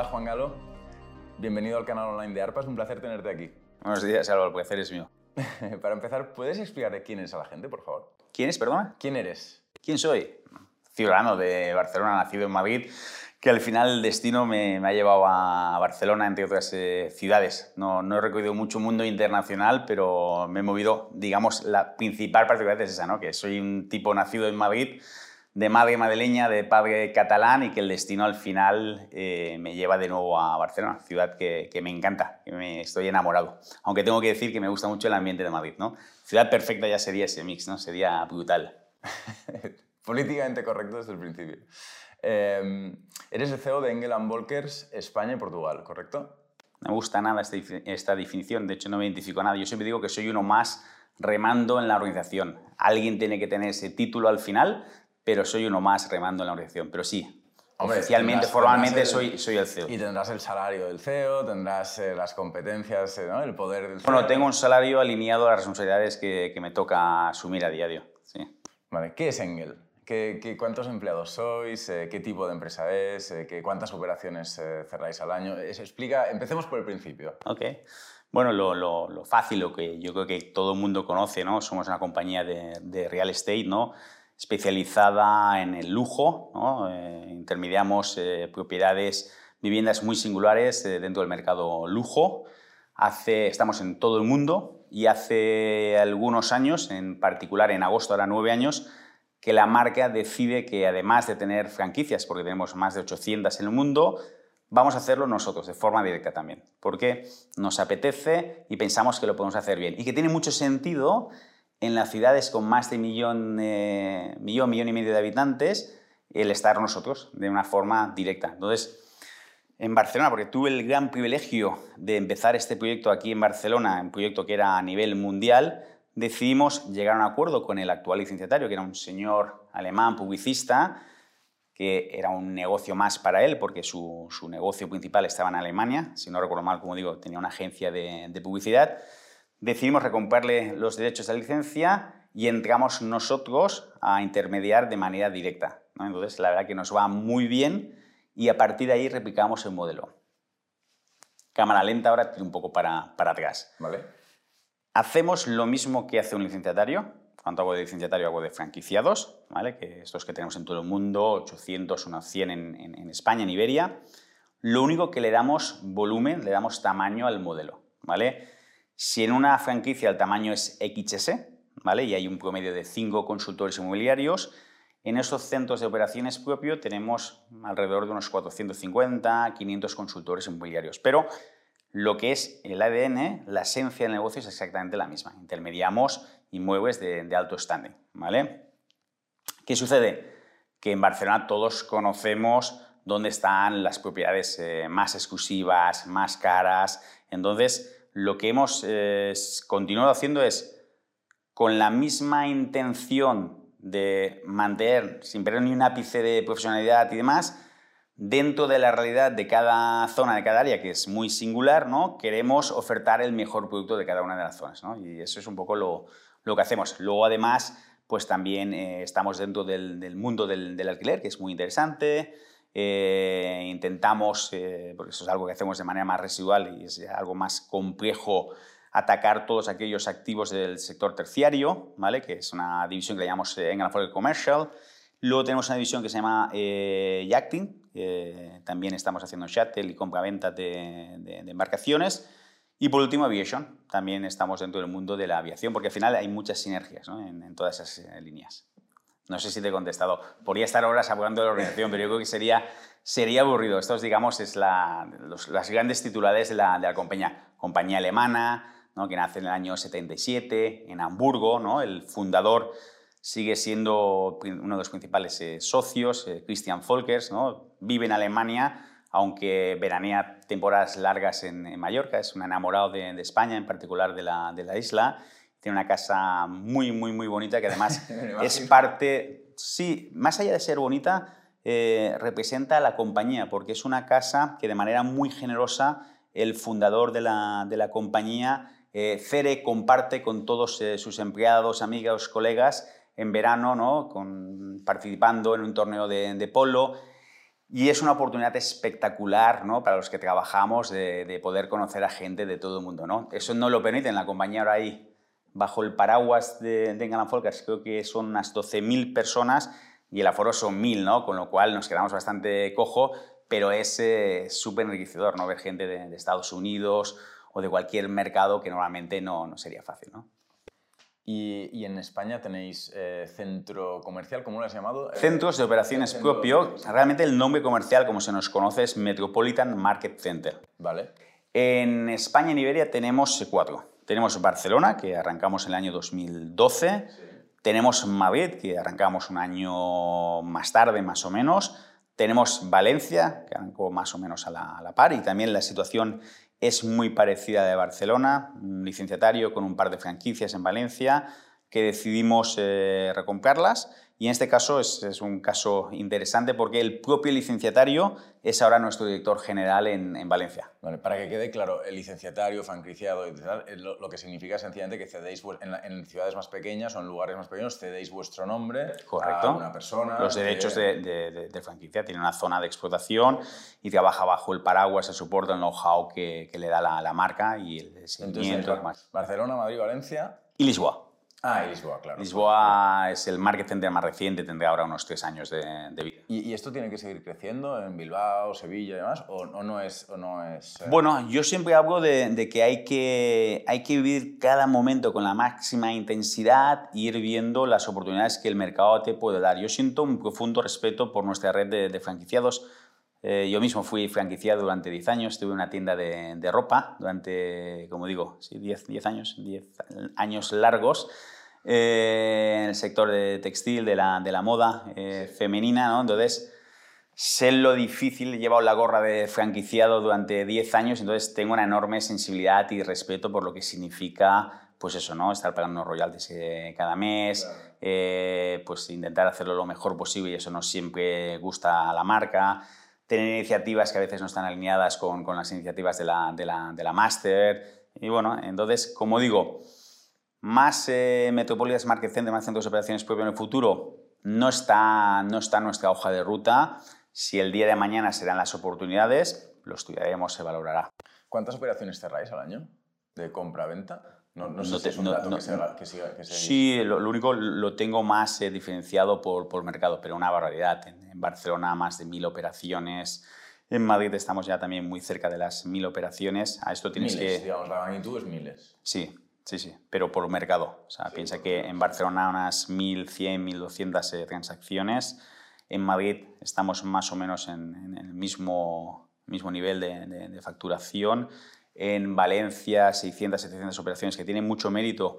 Hola Juan Galo, bienvenido al canal online de ARPA, es un placer tenerte aquí. Buenos días, Álvaro, el placer es mío. Para empezar, ¿puedes explicar quién es a la gente, por favor? ¿Quién es, perdona? ¿Quién eres? ¿Quién soy? Ciudadano de Barcelona, nacido en Madrid, que al final el destino me, ha llevado a Barcelona, entre otras eh, ciudades. No, no, he recorrido mucho mundo internacional, pero me he movido, digamos, la principal particularidad es esa, ¿no? que soy un tipo nacido en Madrid, de madre madrileña, de padre catalán y que el destino al final eh, me lleva de nuevo a Barcelona, ciudad que, que, me encanta, que me estoy enamorado. Aunque tengo que decir que me gusta mucho el ambiente de Madrid, ¿no? Ciudad perfecta ya sería ese mix, ¿no? Sería brutal. Políticamente correcto desde el principio. Em, eres el CEO de Engel Volkers España y Portugal, ¿correcto? No me gusta nada esta definición, de hecho no me identifico a nada. Yo siempre digo que soy uno más remando en la organización. Alguien tiene que tener ese título al final, pero soy uno más remando en la organización. Pero sí, oficialmente, formalmente soy, soy el CEO. Y tendrás el salario del CEO, tendrás eh, las competencias, eh, ¿no? el poder del CEO. Bueno, tengo un salario alineado a las responsabilidades que, que me toca asumir a diario. Sí. Vale, ¿qué es Engel? ¿Qué, cuántos empleados sois? Eh, ¿Qué tipo de empresa es? ¿qué, ¿Cuántas operaciones cerráis al año? explica, empecemos por el principio. Ok. Bueno, lo, lo, lo, fácil, lo que yo creo que todo el mundo conoce, ¿no? Somos una compañía de, de real estate, ¿no? Especializada en el lujo, eh, intermediamos eh, propiedades, viviendas muy singulares eh, dentro del mercado lujo. Hace, estamos en todo el mundo y hace algunos años, en particular en agosto, ahora nueve años, que la marca decide que además de tener franquicias, porque tenemos más de 800 en el mundo, vamos a hacerlo nosotros de forma directa también, porque nos apetece y pensamos que lo podemos hacer bien y que tiene mucho sentido en las ciudades con más de millón, eh, millón, millón y medio de habitantes, el estar nosotros de una forma directa. Entonces, en Barcelona, porque tuve el gran privilegio de empezar este proyecto aquí en Barcelona, un proyecto que era a nivel mundial, decidimos llegar a un acuerdo con el actual licenciatario, que era un señor alemán publicista, que era un negocio más para él, porque su, su negocio principal estaba en Alemania, si no recuerdo mal, como digo, tenía una agencia de, de publicidad decidimos recomprarle los derechos de licencia y entramos nosotros a intermediar de manera directa. Entonces, la verdad que nos va muy bien y a partir de ahí replicamos el modelo. Cámara lenta, ahora tiro un poco para, para atrás. Vale. Hacemos lo mismo que hace un licenciatario. Cuando hago de licenciatario, hago de franquiciados, ¿vale? que estos que tenemos en todo el mundo, 800, unos 100 en, en, en España, en Iberia. Lo único que le damos volumen, le damos tamaño al modelo. ¿vale? Si en una franquicia el tamaño es XS, ¿vale? y hay un promedio de 5 consultores inmobiliarios, en esos centros de operaciones propio tenemos alrededor de unos 450, 500 consultores inmobiliarios. Pero lo que es el ADN, la esencia del negocio es exactamente la misma. Intermediamos inmuebles de, de alto standing. ¿vale? ¿Qué sucede? Que en Barcelona todos conocemos dónde están las propiedades eh, más exclusivas, más caras. Entonces, lo que hemos eh, continuado haciendo es, con la misma intención de mantener, sin perder ni un ápice de profesionalidad y demás, dentro de la realidad de cada zona, de cada área, que es muy singular, ¿no? queremos ofertar el mejor producto de cada una de las zonas. Y eso es un poco lo, que hacemos. Luego, además, pues también eh, estamos dentro del, mundo del, del, alquiler, que es muy interesante. Eh, intentamos, eh, porque eso es algo que hacemos de manera más residual y es algo más complejo, atacar todos aquellos activos del sector terciario, ¿vale? que es una división que le llamamos eh, England Commercial. Luego tenemos una división que se llama eh, Yachting, también estamos haciendo shuttle y compra-venta de, de, embarcaciones. Y por último, Aviation, también estamos dentro del mundo de la aviación, porque al final hay muchas sinergias ¿no? en, en todas esas líneas. No sé si te he contestado. Podría estar horas hablando de la organización, pero yo creo que sería, sería aburrido. Estos, digamos, es la, las grandes titulares de la, compañía. Compañía alemana, ¿no? que nace en el año 77 en Hamburgo. ¿no? El fundador sigue siendo uno de los principales eh, socios, eh, Christian Volkers. ¿no? Vive en Alemania, aunque veranea temporadas largas en, Mallorca. Es un enamorado de, de, España, en particular de la, de la isla tiene una casa muy, muy, muy bonita que además es parte, sí, más allá de ser bonita, eh, representa a la compañía, porque es una casa que de manera muy generosa el fundador de la, de la compañía, eh, Cere, comparte con todos eh, sus empleados, amigos, colegas en verano, ¿no? con, participando en un torneo de, de polo. Y es una oportunidad espectacular ¿no? para los que trabajamos de, poder conocer a gente de todo el mundo. ¿no? Eso no lo permite en la compañía ahora ahí, bajo el paraguas de, de Engalan Folkers, creo que son unas 12.000 personas y el aforo son 1.000, ¿no? con lo cual nos quedamos bastante cojo, pero es eh, súper enriquecedor ¿no? ver gente de, de, Estados Unidos o de cualquier mercado que normalmente no, no sería fácil. ¿no? Y, en España tenéis eh, centro comercial, ¿cómo lo has llamado? Eh, Centros de operaciones propio. Realmente el nombre comercial, como se nos conoce, es Metropolitan Market Center. Vale. En España y en Iberia tenemos cuatro. Tenemos Barcelona, que arrancamos en el año 2012. Tenemos Madrid, que arrancamos un año más tarde, más o menos. Tenemos Valencia, que arrancó más o menos a la, a la par. Y también la situación es muy parecida a de Barcelona, un licenciatario con un par de franquicias en Valencia que decidimos eh, recomprarlas y en este caso es, un caso interesante porque el propio licenciatario es ahora nuestro director general en, Valencia. para que quede claro, el licenciatario, franquiciado y tal, lo, que significa sencillamente que cedéis en, ciudades más pequeñas o en lugares más pequeños, cedéis vuestro nombre Correcto. a una persona. Los derechos de, franquicia tienen una zona de explotación y trabaja bajo el paraguas, el soporte, el know-how que, le da la, marca y el seguimiento. Entonces, Barcelona, Madrid, Valencia. Y Lisboa. Ah, Lisboa, claro. Lisboa es el market center más reciente, tendrá ahora unos tres años de, vida. ¿Y, esto tiene que seguir creciendo en Bilbao, Sevilla y demás? ¿O, no es...? O no es eh? Bueno, yo siempre hablo de, que, hay que hay que vivir cada momento con la máxima intensidad e ir viendo las oportunidades que el mercado te puede dar. Yo siento un profundo respeto por nuestra red de, franquiciados. Eh, yo mismo fui franquiciado durante 10 años, tuve una tienda de, de ropa durante, como digo, sí, 10, 10 años, 10 años largos. Eh, en el sector de textil, de la, de la moda eh, femenina, ¿no? Entonces, sé lo difícil, he llevado la gorra de franquiciado durante 10 años, entonces tengo una enorme sensibilidad y respeto por lo que significa, pues eso, ¿no? Estar pagando royalties eh, cada mes, pues intentar hacerlo lo mejor posible y eso no siempre gusta a la marca, tener iniciativas que a veces no están alineadas con, con las iniciativas de la, de la, de la máster, y bueno, entonces, como digo, más eh, Market Center, más centros de operaciones propio en el futuro, no está, no está nuestra hoja de ruta. Si el día de mañana serán las oportunidades, lo estudiaremos, se valorará. ¿Cuántas operaciones cerráis al año de compra-venta? No, no, sé si es un dato que, siga, que, Sí, lo, único lo tengo más eh, diferenciado por, por, mercado, pero una barbaridad. En, Barcelona más de mil operaciones. En Madrid estamos ya también muy cerca de las mil operaciones. A esto tienes miles, digamos, la magnitud es miles. Sí, Sí, sí, pero por mercado. O sea, piensa que en Barcelona unas 1.100, 1.200 eh, transacciones. En Madrid estamos más o menos en, el mismo, mismo nivel de, facturación. En Valencia, 600, 700 operaciones que tienen mucho mérito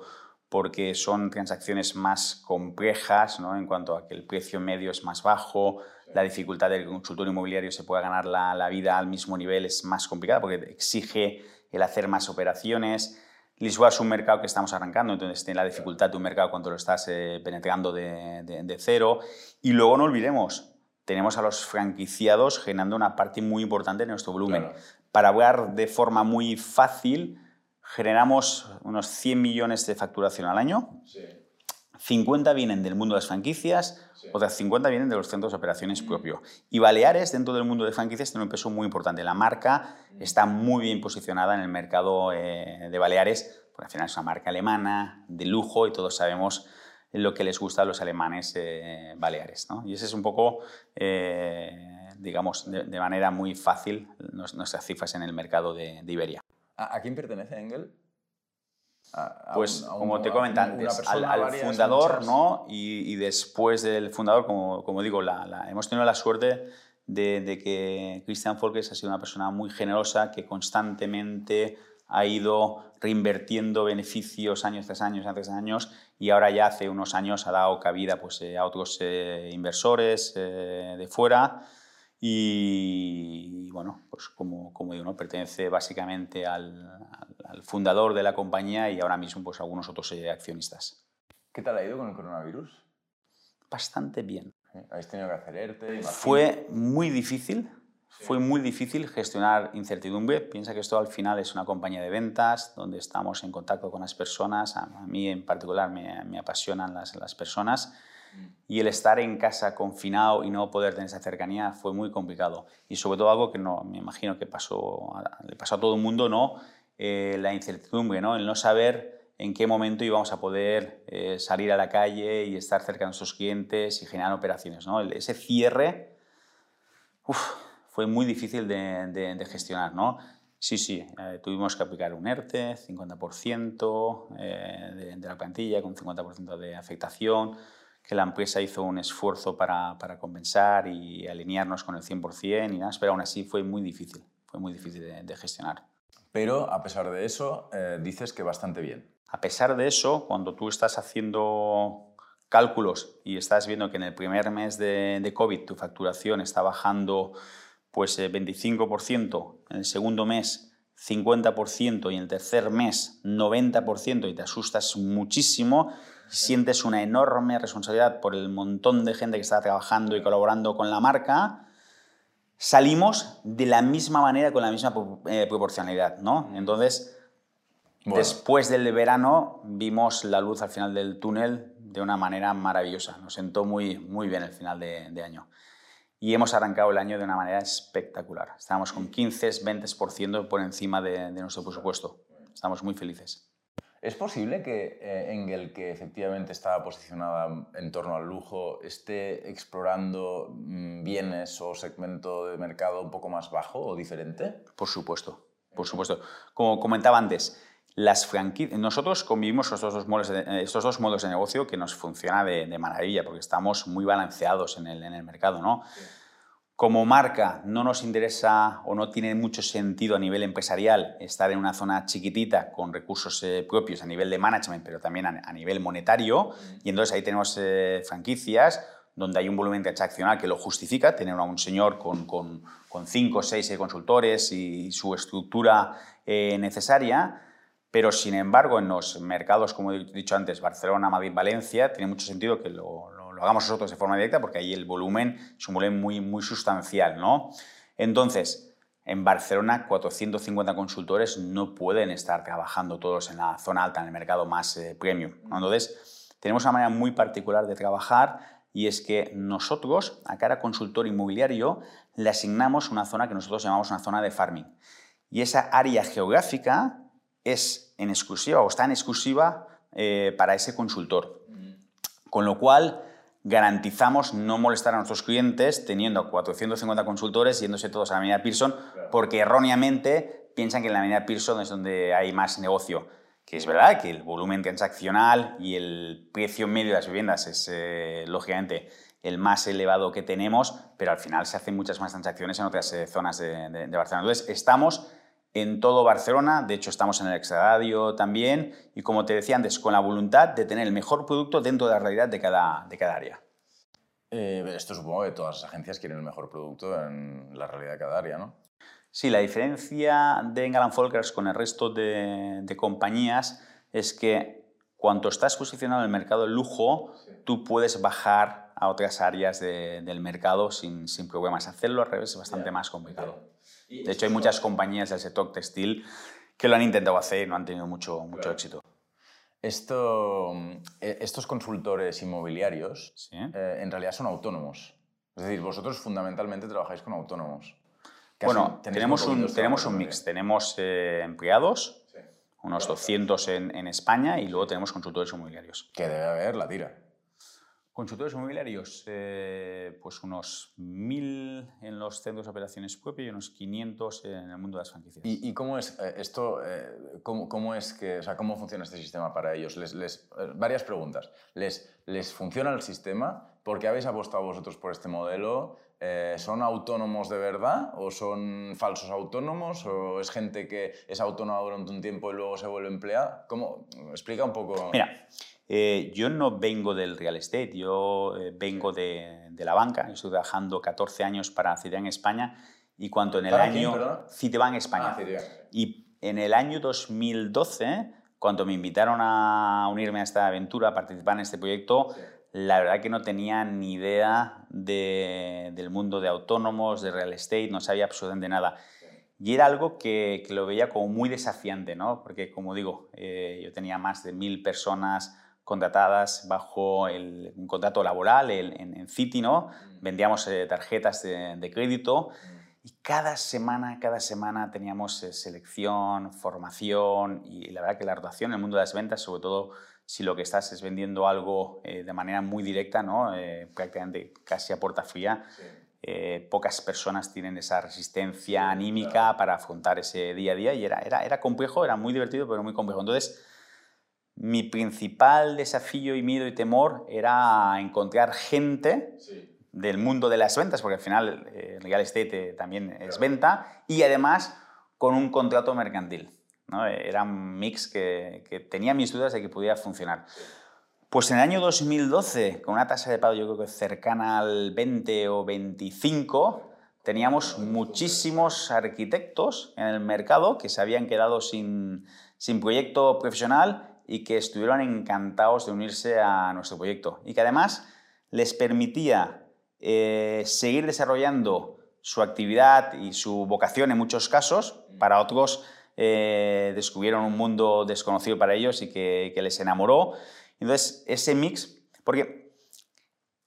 porque son transacciones más complejas ¿no? en cuanto a que el precio medio es más bajo, la dificultad del consultor inmobiliario se pueda ganar la, la vida al mismo nivel es más complicada porque exige el hacer más operaciones Lisboa es un mercado que estamos arrancando, entonces tiene la dificultad de un mercado cuando lo estás eh, penetrando de, cero. Y luego no olvidemos, tenemos a los franquiciados generando una parte muy importante de nuestro volumen. Para hablar de forma muy fácil, generamos unos 100 millones de facturación al año. 50 vienen del mundo de las franquicias, otras 50 vienen de los centros de operaciones mm. propio. Y Baleares, dentro del mundo de franquicias, tiene un peso muy importante. La marca mm. está muy bien posicionada en el mercado eh, de Baleares, porque al final es una marca alemana, de lujo, y todos sabemos lo que les gusta a los alemanes eh, baleares. Y ese es un poco, eh, digamos, de, manera muy fácil nuestras cifras en el mercado de, de Iberia. ¿A, quién pertenece Engel? pues como te comenté antes, al, fundador, ¿no? Y, después del fundador, como, como digo, la, hemos tenido la suerte de, que Christian Folkes ha sido una persona muy generosa que constantemente ha ido reinvirtiendo beneficios años tras años, tras años, y ahora ya hace unos años ha dado cabida pues, eh, a otros eh, inversores eh, de fuera. Y, bueno, pues como, como digo, ¿no? pertenece básicamente al, al, fundador de la compañía y ahora mismo pues algunos otros eh, accionistas. ¿Qué tal ha ido con el coronavirus? Bastante bien. ¿Habéis tenido que hacer ERTE? Fue muy difícil, fue muy difícil gestionar incertidumbre. Piensa que esto al final es una compañía de ventas donde estamos en contacto con las personas. A mí en particular me, me apasionan las, las personas y el estar en casa confinado y no poder tener esa cercanía fue muy complicado. Y sobre todo algo que no, me imagino que pasó, le pasó a todo el mundo, ¿no? Eh, la incertidumbre, ¿no? el no saber en qué momento íbamos a poder eh, salir a la calle y estar cerca de nuestros clientes y generar operaciones. ¿no? ese cierre fue muy difícil de, de, gestionar. ¿no? Sí, sí, eh, tuvimos que aplicar un ERTE, 50% de, de, la plantilla, con 50% de afectación que la empresa hizo un esfuerzo para, para compensar y alinearnos con el 100% y nada, pero aún así fue muy difícil, fue muy difícil de, gestionar. Pero a pesar de eso, eh, dices que bastante bien. A pesar de eso, cuando tú estás haciendo cálculos y estás viendo que en el primer mes de, de COVID tu facturación está bajando pues 25%, eh, en el segundo mes 50% y en el tercer mes 90% y te asustas muchísimo, sientes una enorme responsabilidad por el montón de gente que está trabajando y colaborando con la marca, salimos de la misma manera, con la misma eh, proporcionalidad, ¿no? Entonces, después del verano vimos la luz al final del túnel de una manera maravillosa. Nos sentó muy, muy bien el final de, año. Y hemos arrancado el año de una manera espectacular. Estamos con 15-20% por encima de nuestro presupuesto. Estamos muy felices. ¿Es posible que eh, Engel, que efectivamente estaba posicionada en torno al lujo, esté explorando mm, bienes o segmento de mercado un poco más bajo o diferente? Por supuesto, por supuesto. Como comentaba antes, las nosotros convivimos estos dos, modos de, estos dos modos de negocio que nos funciona de, maravilla porque estamos muy balanceados en el, en el mercado, ¿no? Como marca no nos interesa o no tiene mucho sentido a nivel empresarial estar en una zona chiquitita con recursos eh, propios a nivel de management, pero también a, nivel monetario. Y entonces ahí tenemos eh, franquicias donde hay un volumen transaccional que lo justifica, tener a un señor con, con, con cinco o seis consultores y su estructura eh, necesaria. Pero, sin embargo, en los mercados, como he dicho antes, Barcelona, Madrid, Valencia, tiene mucho sentido que lo hagamos nosotros de forma directa porque ahí el volumen es un volumen muy, muy sustancial, ¿no? Entonces, en Barcelona, 450 consultores no pueden estar trabajando todos en la zona alta, en el mercado más eh, premium. Entonces, tenemos una manera muy particular de trabajar y es que nosotros, a cada consultor inmobiliario, le asignamos una zona que nosotros llamamos una zona de farming. Y esa área geográfica es en exclusiva o está en exclusiva eh, para ese consultor. Con lo cual, garantizamos no molestar a nuestros clientes teniendo 450 consultores yéndose todos a la Avenida Pearson porque erróneamente piensan que en la Avenida Pearson es donde hay más negocio. Que es verdad que el volumen transaccional y el precio medio de las viviendas es eh, lógicamente el más elevado que tenemos, pero al final se hacen muchas más transacciones en otras eh, zonas de, Barcelona. Entonces, estamos en todo Barcelona, de hecho estamos en el extraradio también, y como te decía antes, con la voluntad de tener el mejor producto dentro de la realidad de cada, de cada área. Eh, esto supongo que todas las agencias quieren el mejor producto en la realidad de cada área, ¿no? Sí, la diferencia de England Folkers con el resto de, compañías es que cuando estás posicionado en el mercado de lujo, tú puedes bajar a otras áreas del mercado sin, sin, problemas. Hacerlo al revés es bastante más complicado. De hecho, hay muchas compañías del sector textil que lo han intentado hacer y no han tenido mucho, mucho éxito. Esto, eh, estos consultores inmobiliarios eh, en realidad son autónomos. Es decir, vosotros fundamentalmente trabajáis con autónomos. bueno, tenemos un, tenemos un mix. Tenemos eh, empleados, unos 200 en, en, España, y luego tenemos consultores inmobiliarios. Que debe haber la tira. Consultores inmobiliarios, eh, pues unos 1.000 en los centros de operaciones propios y unos 500 en el mundo de las franquicias. ¿Y, cómo es eh, esto? Eh, cómo, es que, o sea, ¿Cómo funciona este sistema para ellos? Les, les, varias preguntas. ¿Les, ¿Les funciona el sistema? ¿Por qué habéis apostado vosotros por este modelo? ¿Son autónomos de verdad o son falsos autónomos? ¿O es gente que es autónoma durante un tiempo y luego se vuelve empleada? ¿Cómo? Explica un poco. Mira, eh, yo no vengo del real estate, yo eh, vengo de, de, la banca. Estoy trabajando 14 años para Citibank España y cuando en el año... Quién, Citibank España. Ah, y en el año 2012, cuando me invitaron a unirme a esta aventura, a participar en este proyecto, la verdad que no tenía ni idea de, del mundo de autónomos, de real estate, no sabía absolutamente nada. Y era algo que, que, lo veía como muy desafiante, ¿no? Porque, como digo, eh, yo tenía más de mil personas contratadas bajo el, un contrato laboral en, en, Citi, ¿no? Mm. Vendíamos eh, tarjetas de, de crédito mm. y cada semana, cada semana teníamos eh, selección, formación y la verdad que la rotación en el mundo de las ventas, sobre todo si lo que estás es vendiendo algo eh, de manera muy directa, ¿no? prácticamente casi a puerta fría, pocas personas tienen esa resistencia anímica para afrontar ese día a día y era, era, era complejo, era muy divertido, pero muy complejo. Entonces, mi principal desafío y miedo y temor era encontrar gente del mundo de las ventas, porque al final el eh, real estate eh, también es venta, y además con un contrato mercantil. ¿no? Era un mix que, tenía mis dudas de que pudiera funcionar. Pues en el año 2012, con una tasa de pago yo creo que cercana al 20 o 25, teníamos muchísimos arquitectos en el mercado que se habían quedado sin, sin proyecto profesional y que estuvieron encantados de unirse a nuestro proyecto y que además les permitía eh, seguir desarrollando su actividad y su vocación en muchos casos, para otros eh, descubrieron un mundo desconocido para ellos y que, les enamoró. Entonces, ese mix, porque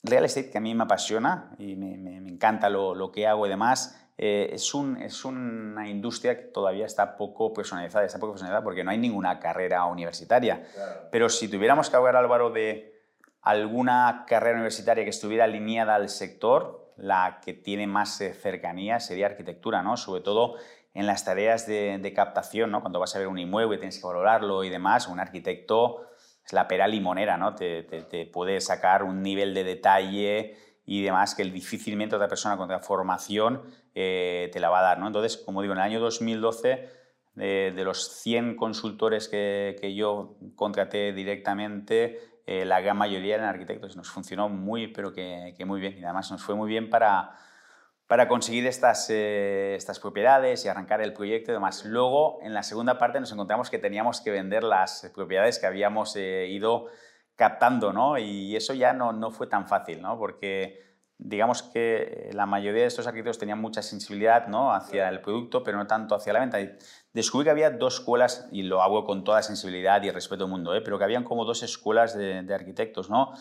real estate que a mí me apasiona y me, encanta lo, lo, que hago y demás, eh, es, un, es, una industria que todavía está poco personalizada, está poco personalizada porque no hay ninguna carrera universitaria. Pero si tuviéramos que hablar, Álvaro, de alguna carrera universitaria que estuviera alineada al sector, la que tiene más eh, cercanía sería arquitectura, ¿no? Sobre todo en las tareas de, captación, ¿no? Cuando vas a ver un inmueble y tienes que valorarlo y demás, un arquitecto es la pera limonera, ¿no? Te, te, te puede sacar un nivel de detalle y demás que difícilmente otra persona con otra formación eh, te la va a dar. ¿no? Entonces, como digo, en el año 2012, de los 100 consultores que, que yo contraté directamente, eh, la gran mayoría eran arquitectos. Nos funcionó muy, pero que, que, muy bien. Y además nos fue muy bien para, para conseguir estas, eh, estas propiedades y arrancar el proyecto y demás. Luego, en la segunda parte, nos encontramos que teníamos que vender las propiedades que habíamos ido captando, ¿no? Y eso ya no, no fue tan fácil, ¿no? Porque digamos que la mayoría de estos arquitectos tenían mucha sensibilidad ¿no? hacia el producto, pero no tanto hacia la venta. Y descubrí que había dos escuelas, y lo hago con toda sensibilidad y respeto al mundo, ¿eh? pero que habían como dos escuelas de, de arquitectos. ¿no?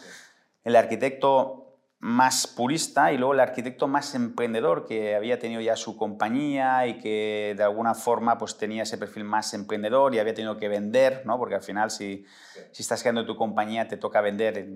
El arquitecto más purista y luego el arquitecto más emprendedor que había tenido ya su compañía y que de alguna forma pues tenía ese perfil más emprendedor y había tenido que vender, ¿no? porque al final si, si estás creando tu compañía te toca vender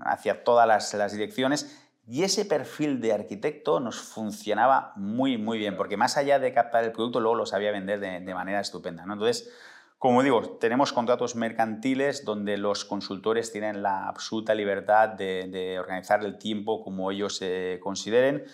hacia todas las, las, direcciones y ese perfil de arquitecto nos funcionaba muy muy bien porque más allá de captar el producto luego lo sabía vender de, manera estupenda. ¿no? Entonces como digo, tenemos contratos mercantiles donde los consultores tienen la absoluta libertad de, organizar el tiempo como ellos eh, consideren.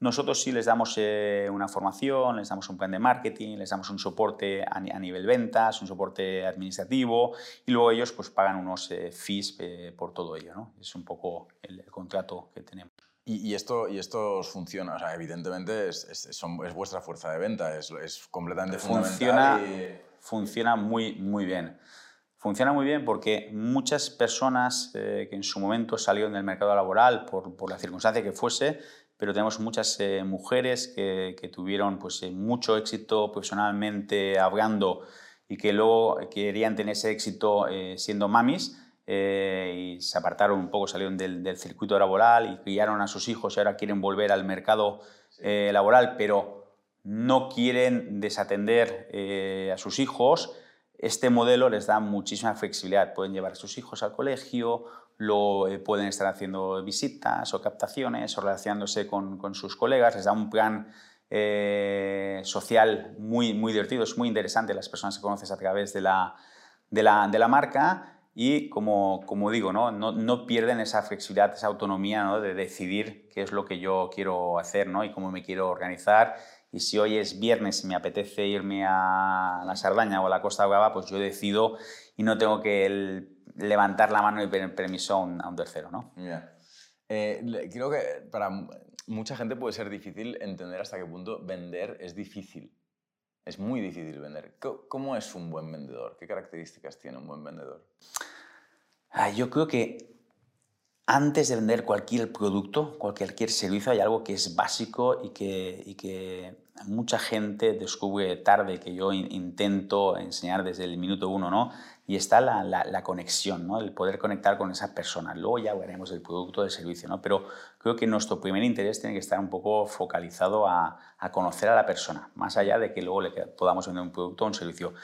Nosotros sí les damos eh, una formación, les damos un plan de marketing, les damos un soporte a, nivel ventas, un soporte administrativo y luego ellos pues pagan unos eh, fees por todo ello. ¿no? Es un poco el, contrato que tenemos. Y, esto, y esto funciona, o sea, evidentemente es, es, vuestra fuerza de venta, es, es completamente funciona, fundamental funciona muy, muy bien. Funciona muy bien porque muchas personas eh, que en su momento salieron del mercado laboral por, por la circunstancia que fuese, pero tenemos muchas eh, mujeres que, que, tuvieron pues, eh, mucho éxito profesionalmente hablando y que luego querían tener ese éxito siendo mamis y se apartaron un poco, salieron del, del, circuito laboral y criaron a sus hijos y ahora quieren volver al mercado laboral, pero no quieren desatender eh, a sus hijos, este modelo les da muchísima flexibilidad. Pueden llevar a sus hijos al colegio, lo, eh, pueden estar haciendo visitas o captaciones o relacionándose con, sus colegas, les da un plan eh, social muy, muy divertido, es muy interesante las personas que conoces a través de la, de la, marca y como, como digo, ¿no? No, pierden esa flexibilidad, esa autonomía de decidir qué es lo que yo quiero hacer ¿no? y cómo me quiero organizar y si hoy es viernes y me apetece irme a la Sardaña o a la Costa Brava, pues yo decido y no tengo que levantar la mano y pedir permiso a un, tercero, ¿no? Eh, creo que para mucha gente puede ser difícil entender hasta qué punto vender es difícil. Es muy difícil vender. ¿Cómo es un buen vendedor? ¿Qué características tiene un buen vendedor? Ah, yo creo que antes de vender cualquier producto, cualquier servicio, hay algo que es básico y que, y que mucha gente descubre tarde, que yo intento enseñar desde el minuto uno, ¿no? Y está la, la, conexión, ¿no? el poder conectar con esa persona. Luego ya veremos el producto, del servicio, ¿no? pero creo que nuestro primer interés tiene que estar un poco focalizado a, a conocer a la persona, más allá de que luego le podamos vender un producto o un servicio.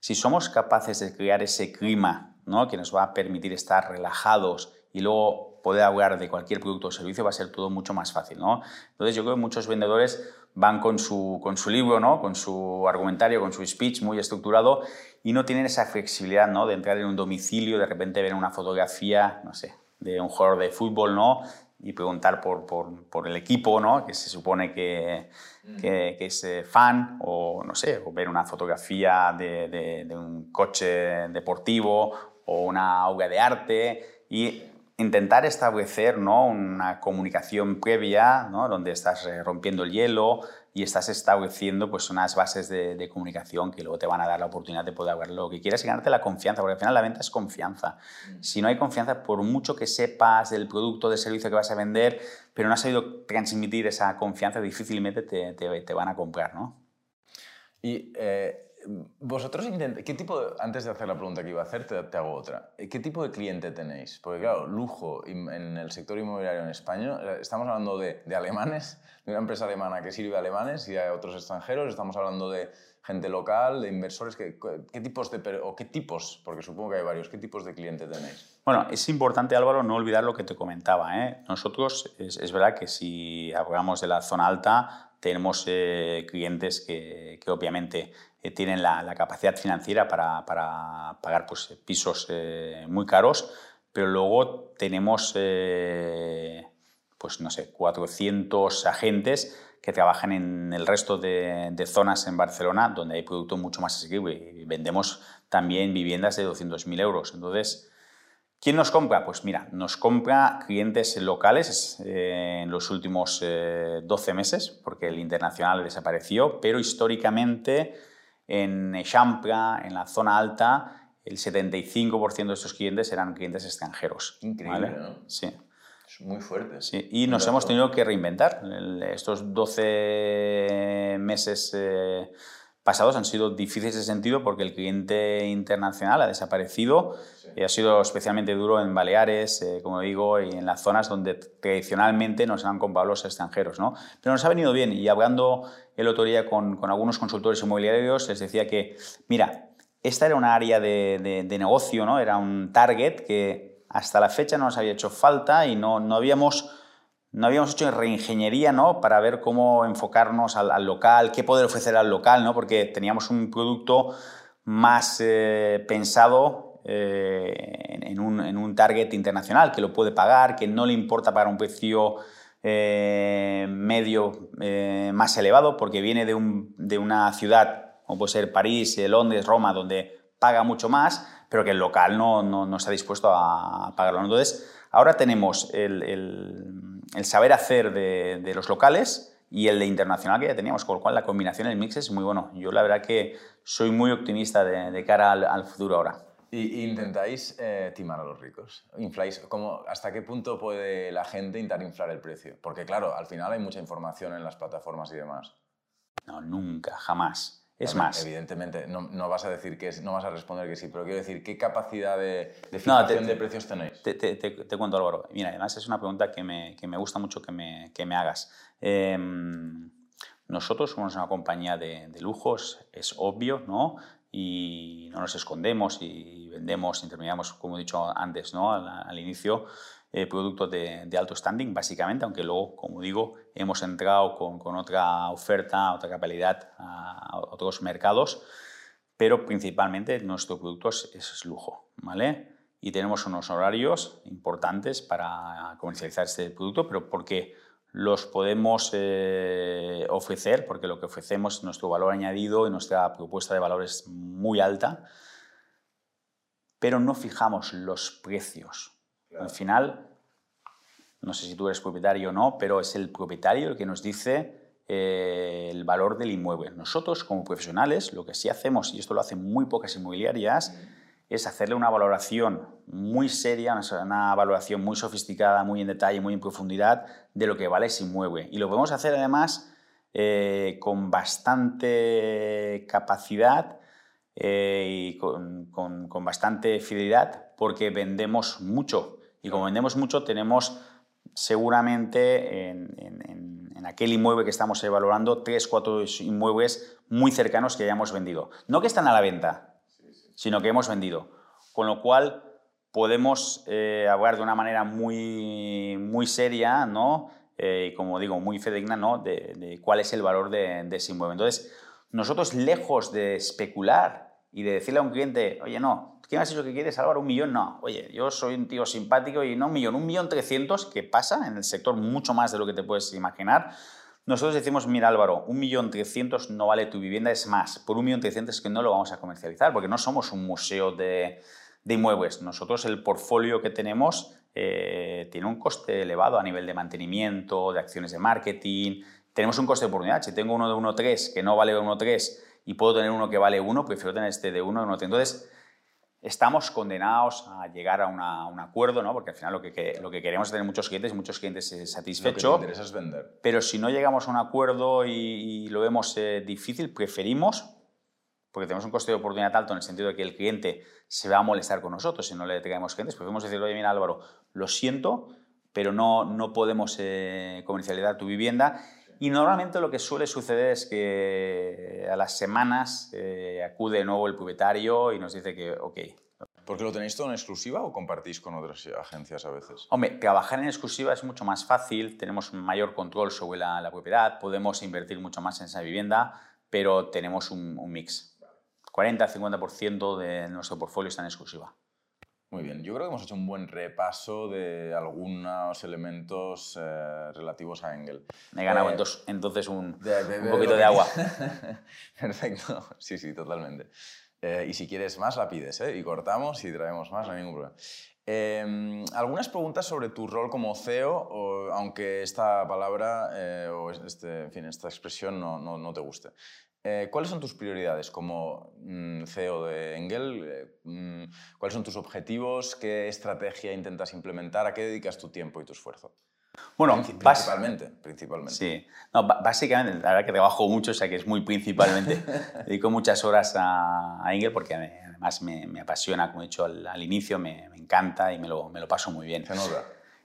Si somos capaces de crear ese clima ¿no? que nos va a permitir estar relajados y luego poder hablar de cualquier producto o servicio, va a ser todo mucho más fácil. ¿no? Entonces yo creo que muchos vendedores van con su, con su libro, ¿no? con su argumentario, con su speech muy estructurado y no tienen esa flexibilidad ¿no? de entrar en un domicilio, de repente ver una fotografía, no sé, de un jugador de fútbol, ¿no? y preguntar por, por, por, el equipo, ¿no? que se supone que, mm. que, que, es eh, fan, o no sé, o ver una fotografía de, de, de, un coche deportivo o una obra de arte y intentar establecer ¿no? una comunicación previa, ¿no? donde estás eh, rompiendo el hielo y estás estableciendo pues, unas bases de, comunicación que luego te van a dar la oportunidad de poder hablar lo que quieras y ganarte la confianza, porque al final la venta es confianza. Mm. Si no hay confianza, por mucho que sepas del producto, del servicio que vas a vender, pero no has sabido transmitir esa confianza, difícilmente te, te, te van a comprar. ¿no? Y eh, vosotros ¿qué tipo antes de hacer la pregunta que iba a hacer, te, hago otra. ¿Qué tipo de cliente tenéis? Porque claro, lujo en el sector inmobiliario en España, eh, estamos hablando de, alemanes, de una empresa alemana que sirve a alemanes y a otros extranjeros, estamos hablando de gente local, de inversores, ¿qué, tipos de, o qué tipos, porque supongo que hay varios, qué tipos de cliente tenéis? Bueno, es importante Álvaro no olvidar lo que te comentaba. ¿eh? Nosotros, es, es verdad que si hablamos de la zona alta, tenemos eh, clientes que, que obviamente eh, tienen la, capacidad financiera para, pagar pues, pisos eh, muy caros, pero luego tenemos, pues no sé, 400 agentes que trabajan en el resto de, zonas en Barcelona donde hay producto mucho más asequible y vendemos también viviendas de 200.000 euros. Entonces, ¿Quién nos compra? Pues mira, nos compra clientes locales eh, en los últimos 12 eh, meses, porque el internacional desapareció, pero históricamente en Champra, en la zona alta, el 75% de estos clientes eran clientes extranjeros. Increíble, ¿no? Sí. Es muy fuerte. Sí, y nos hemos tenido que reinventar. Estos 12 meses eh, pasados han sido difíciles de sentido porque el cliente internacional ha desaparecido y ha sido especialmente duro en Baleares, eh, como digo, y en las zonas donde tradicionalmente nos han comprado los extranjeros. ¿no? Pero nos ha venido bien y hablando el otro día con, con algunos consultores inmobiliarios les decía que, mira, esta era una área de, de, negocio, ¿no? era un target que hasta la fecha no nos había hecho falta y no, no habíamos no habíamos hecho reingeniería ¿no? para ver cómo enfocarnos al, local, qué poder ofrecer al local, ¿no? porque teníamos un producto más eh, pensado eh, en, un, target internacional que lo puede pagar, que no le importa pagar un precio eh, medio más elevado porque viene de, de, una ciudad como puede ser París, Londres, Roma, donde paga mucho más, pero que el local no, no, no está dispuesto a pagarlo. Entonces, ahora tenemos el saber hacer de, los locales y el de internacional que ya teníamos, con lo cual la combinación, el mix es muy bueno. Yo la verdad que soy muy optimista de, cara al, futuro ahora. ¿Y intentáis eh, timar a los ricos? ¿Infláis? ¿Cómo, ¿Hasta qué punto puede la gente intentar inflar el precio? Porque claro, al final hay mucha información en las plataformas y demás. No, nunca, jamás. Es más. Evidentemente, no, no, vas a decir que no vas a responder que sí, pero quiero decir, ¿qué capacidad de, de fijación de precios tenéis? Te, te, te, cuento, Álvaro. Mira, además es una pregunta que me, que me gusta mucho que me, que me hagas. Em, nosotros somos una compañía de, de, lujos, es obvio, ¿no? Y no nos escondemos y vendemos, intermediamos, como he dicho antes, ¿no? al, al inicio, eh, productos de, de, alto standing, básicamente, aunque luego, como digo, hemos entrado con, con otra oferta, otra capacidad a, otros mercados, pero principalmente nuestro producto es, es, lujo, ¿vale? Y tenemos unos horarios importantes para comercializar este producto, pero porque los podemos eh, ofrecer, porque lo que ofrecemos, nuestro valor añadido y nuestra propuesta de valor es muy alta, pero no fijamos los precios. Al final, no sé si tú eres propietario o no, pero es el propietario el que nos dice eh, el valor del inmueble. Nosotros, como profesionales, lo que sí hacemos, y esto lo hacen muy pocas inmobiliarias, es hacerle una valoración muy seria, una valoración muy sofisticada, muy en detalle, muy en profundidad de lo que vale ese inmueble. Y lo podemos hacer además eh, con bastante capacidad eh, y con, con, bastante fidelidad porque vendemos mucho. Y como vendemos mucho, tenemos seguramente en, aquel inmueble que estamos evaluando tres, cuatro inmuebles muy cercanos que hayamos vendido. No que están a la venta, sino que hemos vendido. Con lo cual podemos eh, hablar de una manera muy, muy seria, ¿no? Eh, como digo, muy fidedigna, ¿no? De, de, cuál es el valor de, de ese inmueble. Entonces, nosotros lejos de especular y de decirle a un cliente, oye, no, ¿qué me has dicho que quieres, Álvaro? ¿Un millón? No, oye, yo soy un tío simpático y no un millón, un millón trescientos, que pasa en el sector mucho más de lo que te puedes imaginar. Nosotros decimos, mira Álvaro, un millón trescientos no vale tu vivienda, es más, por un millón trescientos es que no lo vamos a comercializar, porque no somos un museo de, de inmuebles. Nosotros el portfolio que tenemos eh, tiene un coste elevado a nivel de mantenimiento, de acciones de marketing, tenemos un coste de oportunidad. Si tengo uno de 1.3 que no vale 1.3 y puedo tener uno que vale 1, prefiero tener este de 1 de 1.3. Entonces, estamos condenados a llegar a, un acuerdo, ¿no? porque al final lo que, lo que queremos es tener muchos clientes y muchos clientes satisfechos. Lo que interesa es vender. Pero si no llegamos a un acuerdo y, lo vemos eh, difícil, preferimos, porque tenemos un coste de oportunidad alto en el sentido de que el cliente se va a molestar con nosotros si no le traemos clientes, preferimos decirle, oye, mira Álvaro, lo siento, pero no, no podemos eh, comercializar tu vivienda y normalmente lo que suele suceder es que a las semanas eh, acude de nuevo el propietario y nos dice que, ok. ¿Porque lo tenéis todo en exclusiva o compartís con otras agencias a veces? Hombre, trabajar en exclusiva es mucho más fácil, tenemos mayor control sobre la, la propiedad, podemos invertir mucho más en esa vivienda, pero tenemos un, un mix. 40-50% de nuestro portfolio está en exclusiva. Muy bien, yo creo que hemos hecho un buen repaso de algunos elementos eh, relativos a Engel. Me he ganado eh, entonces un, un poquito de agua. Perfecto, sí, sí, totalmente. Eh, y si quieres más, la pides, ¿eh? Y cortamos y traemos más, no hay ningún problema. Em, algunas preguntas sobre tu rol como CEO, aunque esta palabra o este, en fin, esta expresión no, no, no te guste. Eh, ¿Cuáles son tus prioridades como mm, CEO de Engel? Eh, mm, ¿Cuáles son tus objetivos? ¿Qué estrategia intentas implementar? ¿A qué dedicas tu tiempo y tu esfuerzo? Bueno, principalmente, principalmente. Sí, no, básicamente, la verdad que trabajo mucho, o sea que es muy principalmente. dedico muchas horas a, Engel porque además me, me, apasiona, como he dicho al, inicio, me, me, encanta y me lo, me lo, paso muy bien.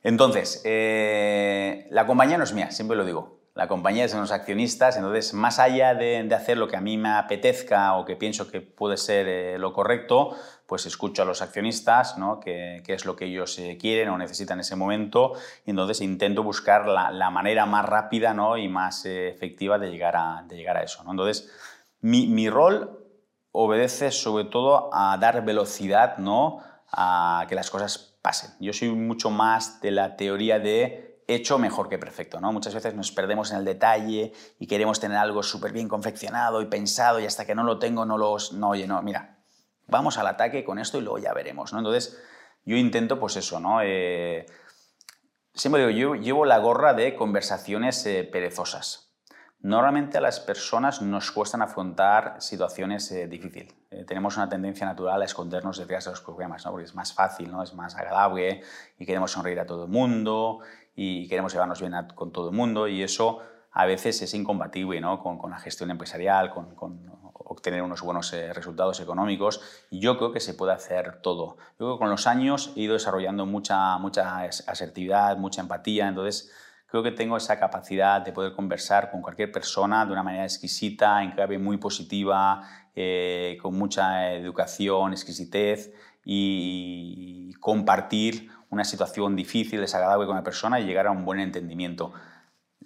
Entonces, eh, la compañía no es mía, siempre lo digo la compañía de los accionistas, entonces más allá de, hacer lo que a mí me apetezca o que pienso que puede ser eh, lo correcto, pues escucho a los accionistas, ¿no? qué, es lo que ellos eh, quieren o necesitan en ese momento, y entonces intento buscar la, manera más rápida ¿no? y más eh, efectiva de llegar a, de llegar a eso. Entonces, mi, mi, rol obedece sobre todo a dar velocidad ¿no? a que las cosas pasen. Yo soy mucho más de la teoría de hecho mejor que perfecto. ¿no? Muchas veces nos perdemos en el detalle y queremos tener algo súper bien confeccionado y pensado y hasta que no lo tengo no lo... No, oye, no, mira, vamos al ataque con esto y luego ya veremos. ¿no? Entonces yo intento pues eso, ¿no? Eh, siempre digo, yo llevo la gorra de conversaciones eh, perezosas. Normalmente a las personas nos cuestan afrontar situaciones eh, difíciles. tenemos una tendencia natural a escondernos detrás de los problemas, ¿no? porque es más fácil, ¿no? es más agradable y queremos sonreír a todo el mundo y queremos llevarnos bien con todo el mundo y eso a veces es incompatible ¿no? con, con, la gestión empresarial, con, con obtener unos buenos eh, resultados económicos. Y yo creo que se puede hacer todo. Yo creo que con los años he ido desarrollando mucha, mucha asertividad, mucha empatía, entonces creo que tengo esa capacidad de poder conversar con cualquier persona de una manera exquisita, en clave muy positiva, eh, con mucha educación, exquisitez y compartir una situación difícil, desagradable con la persona y llegar a un buen entendimiento.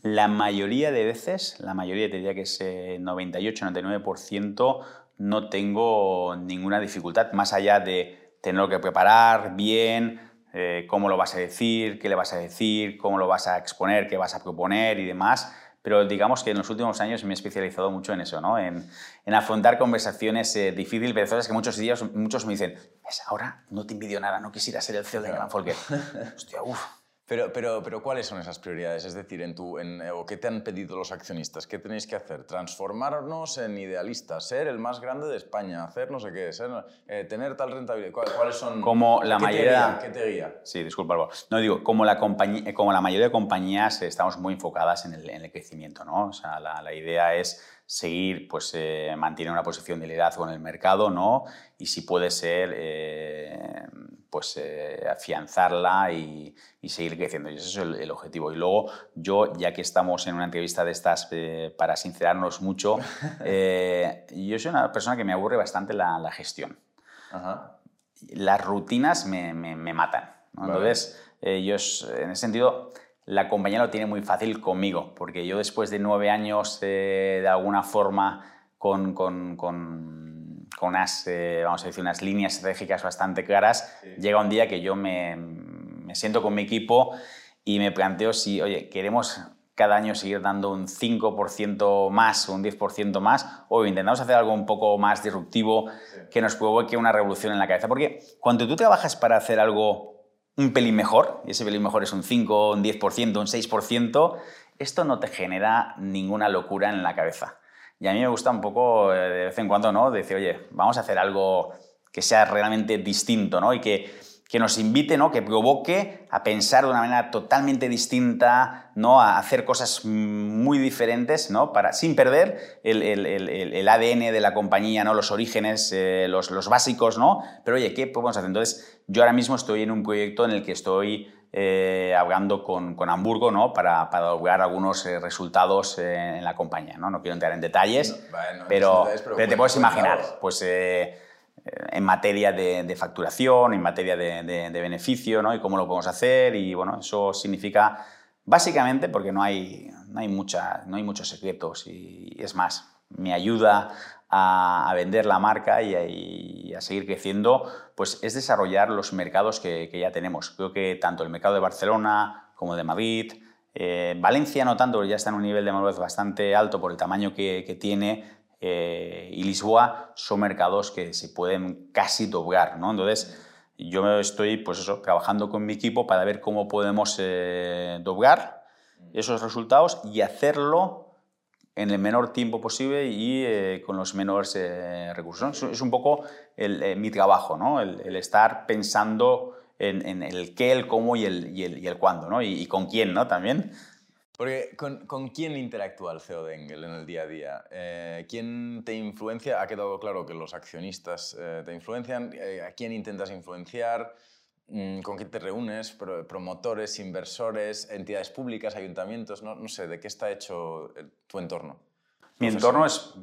La mayoría de veces, la mayoría te diría que es 98-99%, eh, no tengo ninguna dificultad, más allá de tenerlo que preparar bien, eh, cómo lo vas a decir, qué le vas a decir, cómo lo vas a exponer, qué vas a proponer y demás pero digamos que en los últimos años me he especializado mucho en eso, ¿no? en, en afrontar conversaciones eh, difíciles, perezosas, que muchos días muchos me dicen, ¿ves? Ahora no te envidio nada, no quisiera ser el CEO de Gran Folker. Hostia, uff. Pero, pero, pero ¿cuáles son esas prioridades? Es decir, en tu, en, ¿o ¿qué te han pedido los accionistas? ¿Qué tenéis que hacer? ¿Transformarnos en idealistas? ¿Ser el más grande de España? ¿Hacer no sé qué? Ser, eh, ¿Tener tal rentabilidad? ¿Cuáles son? Como la ¿qué mayoría... Te ¿Qué te guía? Sí, disculpa, Álvaro. No, digo, como la, compañía, como la mayoría de compañías estamos muy enfocadas en el, en el crecimiento, ¿no? O sea, la, la idea es seguir, pues eh, mantener una posición de liderazgo en el mercado, ¿no? Y si puede ser, eh, pues eh, afianzarla y, seguir creciendo. Y ese es el, objetivo. Y luego, yo, ya que estamos en una entrevista de estas, para sincerarnos mucho, yo soy una persona que me aburre bastante la, gestión. Las rutinas me, me, matan. Entonces, yo en ese sentido la compañía lo tiene muy fácil conmigo, porque yo después de nueve años eh, de alguna forma con, con, con, con unas, eh, vamos a decir, unas líneas estratégicas bastante claras, llega un día que yo me, me, siento con mi equipo y me planteo si, oye, queremos cada año seguir dando un 5% más o un 10% más, o intentamos hacer algo un poco más disruptivo que nos provoque una revolución en la cabeza. Porque cuando tú trabajas para hacer algo un pelín mejor, y ese pelín mejor es un 5, un 10%, un 6%, esto no te genera ninguna locura en la cabeza. Y a mí me gusta un poco eh, de vez en cuando, ¿no? Decir, oye, vamos a hacer algo que sea realmente distinto, ¿no? Y que que nos invite, ¿no? que provoque a pensar de una manera totalmente distinta, ¿no? a hacer cosas muy diferentes, ¿no? Para, sin perder el, el, el, ADN de la compañía, ¿no? los orígenes, eh, los, los, básicos, ¿no? pero oye, ¿qué podemos hacer? Entonces, yo ahora mismo estoy en un proyecto en el que estoy eh, hablando con, con, Hamburgo ¿no? para, para lograr algunos eh, resultados en la compañía. ¿no? no quiero entrar en detalles, pero, pero, te puedes imaginar, pues en materia de, facturación, en materia de, beneficio, ¿no? Y cómo lo podemos hacer. Y bueno, eso significa, básicamente, porque no hay, no hay, mucha, no hay muchos secretos y, es más, me ayuda a, vender la marca y a, seguir creciendo, pues es desarrollar los mercados que, ya tenemos. Creo que tanto el mercado de Barcelona como de Madrid, eh, Valencia no tanto, ya está en un nivel de madurez bastante alto por el tamaño que, que tiene, eh, y Lisboa son mercados que se pueden casi doblar, ¿no? Entonces, yo estoy pues eso, trabajando con mi equipo para ver cómo podemos eh, doblar esos resultados y hacerlo en el menor tiempo posible y eh, con los menores recursos. Es un poco mi trabajo, ¿no? el, estar pensando en, el qué, el cómo y el, y el, y el cuándo, ¿no? y, y, con quién ¿no? también. Porque ¿con, ¿con, quién interactúa el CEO de Engel en el día a día? Eh, ¿Quién te influencia? Ha quedado claro que los accionistas eh, te influencian. Eh, ¿A quién intentas influenciar? Mm, ¿Con quién te reúnes? ¿Promotores, inversores, entidades públicas, ayuntamientos? No, no sé, ¿de qué está hecho tu entorno? Mi entorno es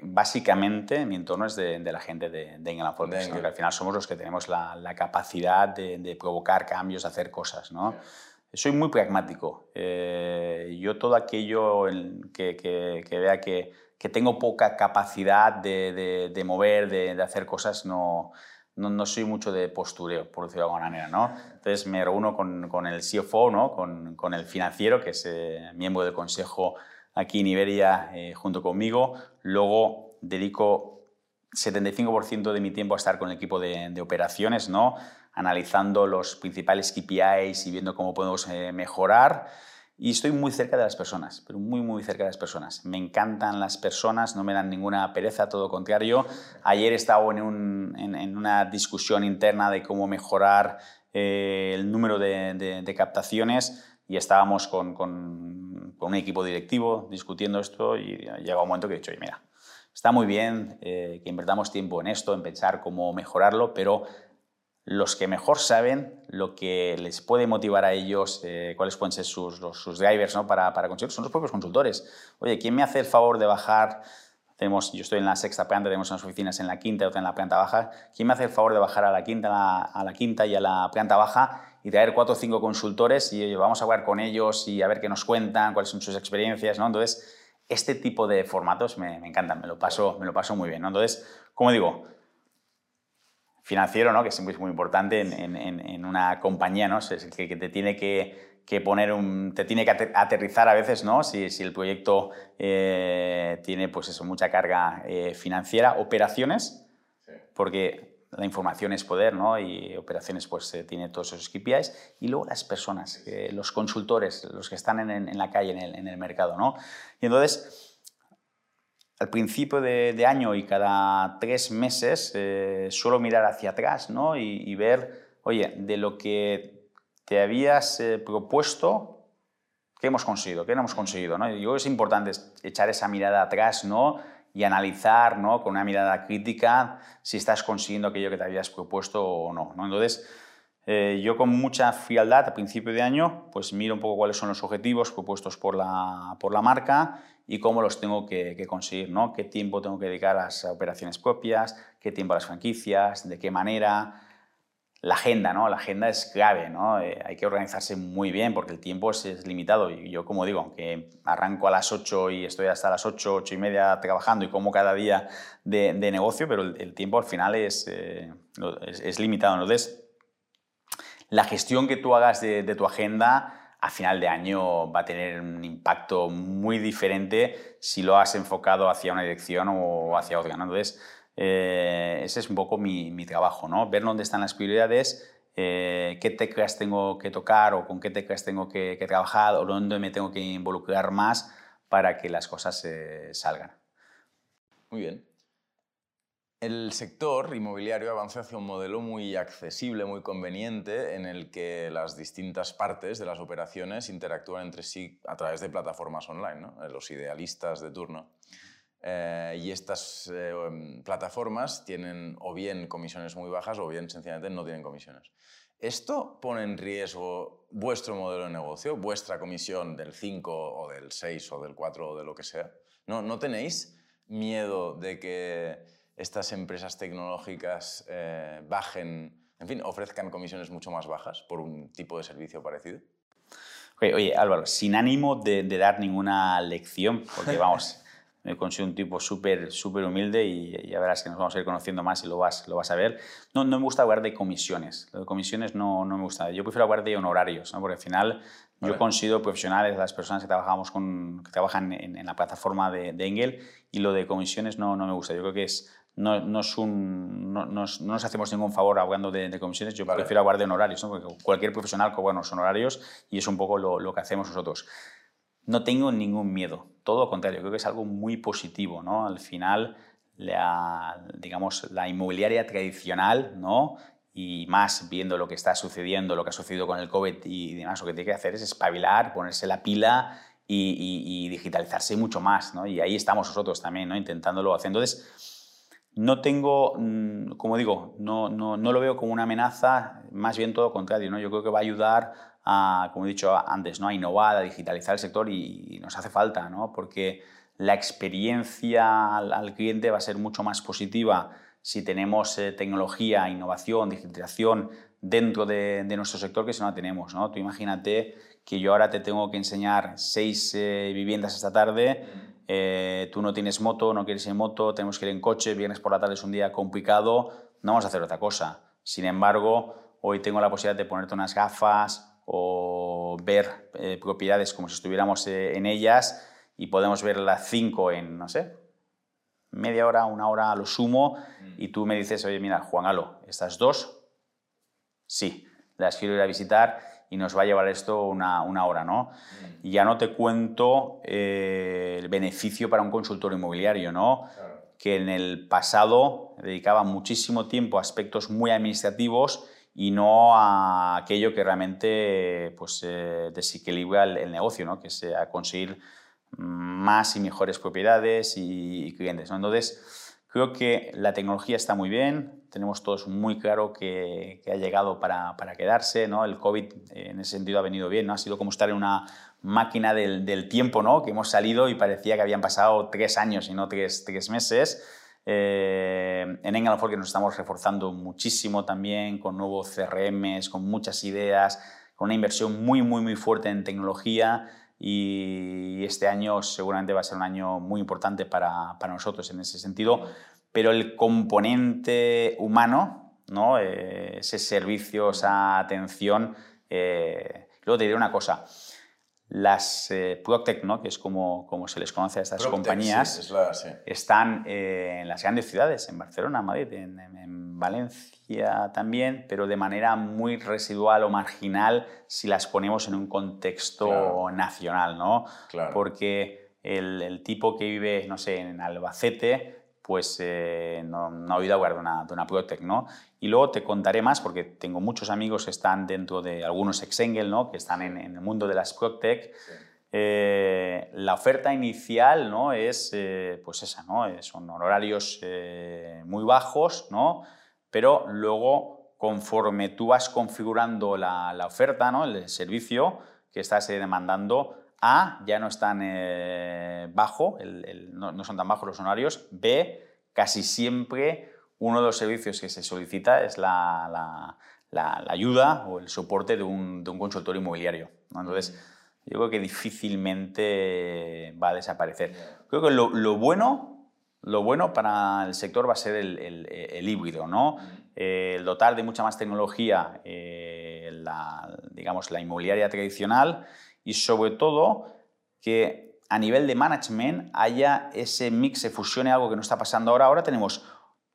básicamente mi entorno es de, la gente de, de Engel Foundation, que al final somos los que tenemos la, la capacidad de, de, provocar cambios, de hacer cosas. ¿no? Soy muy pragmático. Eh, yo todo aquello que, que, vea que, que, tengo poca capacidad de, de, mover, de, hacer cosas, no, no, no, soy mucho de postureo, por decirlo de alguna manera. ¿no? Entonces me reúno con, con el CFO, ¿no? con, con, el financiero, que es eh, miembro del consejo aquí en Iberia eh, junto conmigo. Luego dedico 75% de mi tiempo a estar con el equipo de, de operaciones, ¿no? analizando los principales KPIs y viendo cómo podemos eh, mejorar. Y estoy muy cerca de las personas, pero muy, muy cerca de las personas. Me encantan las personas, no me dan ninguna pereza, todo contrario. Ayer estaba en, en, una discusión interna de cómo mejorar eh, el número de, de, captaciones y estábamos con, con, con, un equipo directivo discutiendo esto y llega un momento que he dicho, mira, está muy bien eh, que invertamos tiempo en esto, en pensar cómo mejorarlo, pero los que mejor saben lo que les puede motivar a ellos, eh, cuáles pueden ser sus, drivers ¿no? para, para conseguir, son los propios consultores. Oye, ¿quién me hace el favor de bajar? Tenemos, yo estoy en la sexta planta, tenemos unas oficinas en la quinta y otra en la planta baja. ¿Quién me hace el favor de bajar a la quinta, a la, quinta y a la planta baja y traer cuatro o cinco consultores y vamos a hablar con ellos y a ver qué nos cuentan, cuáles son sus experiencias? ¿no? Entonces, este tipo de formatos me, me encantan, me lo, paso, me lo paso muy bien. ¿no? Entonces, como digo, financiero, ¿no? que siempre es muy importante en, en, en una compañía, ¿no? Es el que, que te tiene que, que, poner un, te tiene que aterrizar a veces, ¿no? Si, si el proyecto eh, tiene pues eso, mucha carga eh, financiera, operaciones, porque la información es poder, ¿no? Y operaciones pues eh, tiene todos esos KPIs y luego las personas, los consultores, los que están en, en la calle, en el, en el mercado, ¿no? Y entonces al principio de, año y cada tres meses eh, suelo mirar hacia atrás ¿no? y, ver, oye, de lo que te habías eh, propuesto, ¿Qué hemos conseguido? ¿Qué no hemos conseguido? ¿no? Yo creo que es importante echar esa mirada atrás ¿no? Y analizar ¿no? con una mirada crítica si estás consiguiendo aquello que te habías propuesto o no. ¿no? Entonces, eh, yo con mucha frialdad a principio de año, pues miro un poco cuáles son los objetivos propuestos por la, por la marca y cómo los tengo que, que, conseguir, ¿no? Qué tiempo tengo que dedicar a las operaciones propias, qué tiempo a las franquicias, de qué manera, la agenda, ¿no? La agenda es clave, ¿no? Eh, hay que organizarse muy bien porque el tiempo es, limitado. Y yo, como digo, aunque arranco a las 8 y estoy hasta las 8, 8 y media trabajando y como cada día de, negocio, pero el, tiempo al final es, eh, es, limitado. Entonces, la gestión que tú hagas de, tu agenda a final de año va a tener un impacto muy diferente si lo has enfocado hacia una dirección o hacia otra, ¿no? Entonces, eh, ese es un poco mi, mi, trabajo, ¿no? Ver dónde están las prioridades, eh, qué teclas tengo que tocar o con qué teclas tengo que, trabajar o dónde me tengo que involucrar más para que las cosas salgan. Muy bien. El sector inmobiliario avanza hacia un modelo muy accesible, muy conveniente, en el que las distintas partes de las operaciones interactúan entre sí a través de plataformas online, los idealistas de turno. Eh, y estas eh, em, plataformas tienen o bien comisiones muy bajas o bien sencillamente no tienen comisiones. ¿Esto pone en riesgo vuestro modelo de negocio, vuestra comisión del 5 o del 6 o del 4 o de lo que sea? ¿No, ¿No tenéis miedo de que estas empresas tecnológicas eh, bajen, en fin, ofrezcan comisiones mucho más bajas por un tipo de servicio parecido? Oye, Álvaro, sin ánimo de, de dar ninguna lección, porque vamos, me considero un tipo súper súper humilde y ya verás que nos vamos a ir conociendo más y lo vas, lo vas a ver. No, no me gusta hablar de comisiones. Lo de comisiones no, no me gusta. Yo prefiero hablar de honorarios, ¿no? porque al final yo considero profesionales las personas que, trabajamos con, que trabajan en, en la plataforma de, de, Engel y lo de comisiones no, no me gusta. Yo creo que es, no, no, es un, no, no, nos hacemos ningún favor hablando de, de comisiones, yo prefiero hablar de honorarios, ¿no? porque cualquier profesional cobra unos honorarios y es un poco lo, lo que hacemos nosotros no tengo ningún miedo, todo lo contrario, creo que es algo muy positivo, ¿no? Al final, la, digamos, la inmobiliaria tradicional, ¿no? Y más viendo lo que está sucediendo, lo que ha sucedido con el COVID y demás, lo que tiene que hacer es espabilar, ponerse la pila y, digitalizarse mucho más, ¿no? Y ahí estamos nosotros también, ¿no? Intentándolo hacer. Entonces, no tengo, mm, como digo, no, no, no, lo veo como una amenaza, más bien todo lo contrario, ¿no? Yo creo que va a ayudar como he dicho antes, ¿no? a innovar, a digitalizar el sector y, nos hace falta, ¿no? porque la experiencia al, cliente va a ser mucho más positiva si tenemos eh, tecnología, innovación, digitalización dentro de, nuestro sector que si no la tenemos. ¿no? Tú imagínate que yo ahora te tengo que enseñar seis eh, viviendas esta tarde, eh, tú no tienes moto, no quieres ir en moto, tenemos que ir en coche, vienes por la tarde, es un día complicado, no vamos a hacer otra cosa. Sin embargo, hoy tengo la posibilidad de ponerte unas gafas, o ver eh, propiedades como si estuviéramos eh, en ellas y podemos ver las cinco en, no sé, media hora, una hora a lo sumo y tú me dices, oye, mira, Juan Galo, estas dos, sí, las quiero ir a visitar y nos va a llevar esto una, una hora, ¿no? Y ya no te cuento eh, el beneficio para un consultor inmobiliario, ¿no? Que en el pasado dedicaba muchísimo tiempo a aspectos muy administrativos y no a aquello que realmente pues, eh, desequilibra el, negocio, ¿no? que sea conseguir más y mejores propiedades y, clientes. ¿no? Entonces, creo que la tecnología está muy bien, tenemos todos muy claro que, ha llegado para, para, quedarse, ¿no? el COVID en ese sentido ha venido bien, ¿no? ha sido como estar en una máquina del, del tiempo, ¿no? que hemos salido y parecía que habían pasado tres años y no tres, tres meses. Eh, en Engelford que nos estamos reforzando muchísimo también con nuevos CRMs, con muchas ideas, con una inversión muy, muy, muy fuerte en tecnología. Y este año seguramente va a ser un año muy importante para, para nosotros en ese sentido, pero el componente humano, ¿no? Eh, ese servicio, esa atención, eh, luego te diré una cosa, las eh, ¿no? que es como, como se les conoce a estas compañías, están eh, en las grandes ciudades, en Barcelona, Madrid, en, Valencia también, pero de manera muy residual o marginal si las ponemos en un contexto nacional, ¿no? Porque el, el, tipo que vive, no sé, en Albacete, pues eh, no, no, ha oído hablar de una, de una Protec, ¿no? Y luego te contaré más, porque tengo muchos amigos que están dentro de algunos Exengel, ¿no? Que están en, el mundo de las Protec. eh, la oferta inicial ¿no? es eh, pues esa, ¿no? son honorarios muy bajos, ¿no? pero luego conforme tú vas configurando la, la oferta, ¿no? el servicio que estás demandando, A, ya no están bajo, no, no, son tan bajos los honorarios, B, casi siempre uno de los servicios que se solicita es la, ayuda o el soporte de un, consultor inmobiliario. Entonces, yo creo que difícilmente va a desaparecer. Creo que lo, bueno, lo bueno para el sector va a ser el, híbrido, ¿no? el dotar de mucha más tecnología eh, la, digamos, la inmobiliaria tradicional y sobre todo que a nivel de management haya ese mix, se fusione algo que no está pasando ahora. Ahora tenemos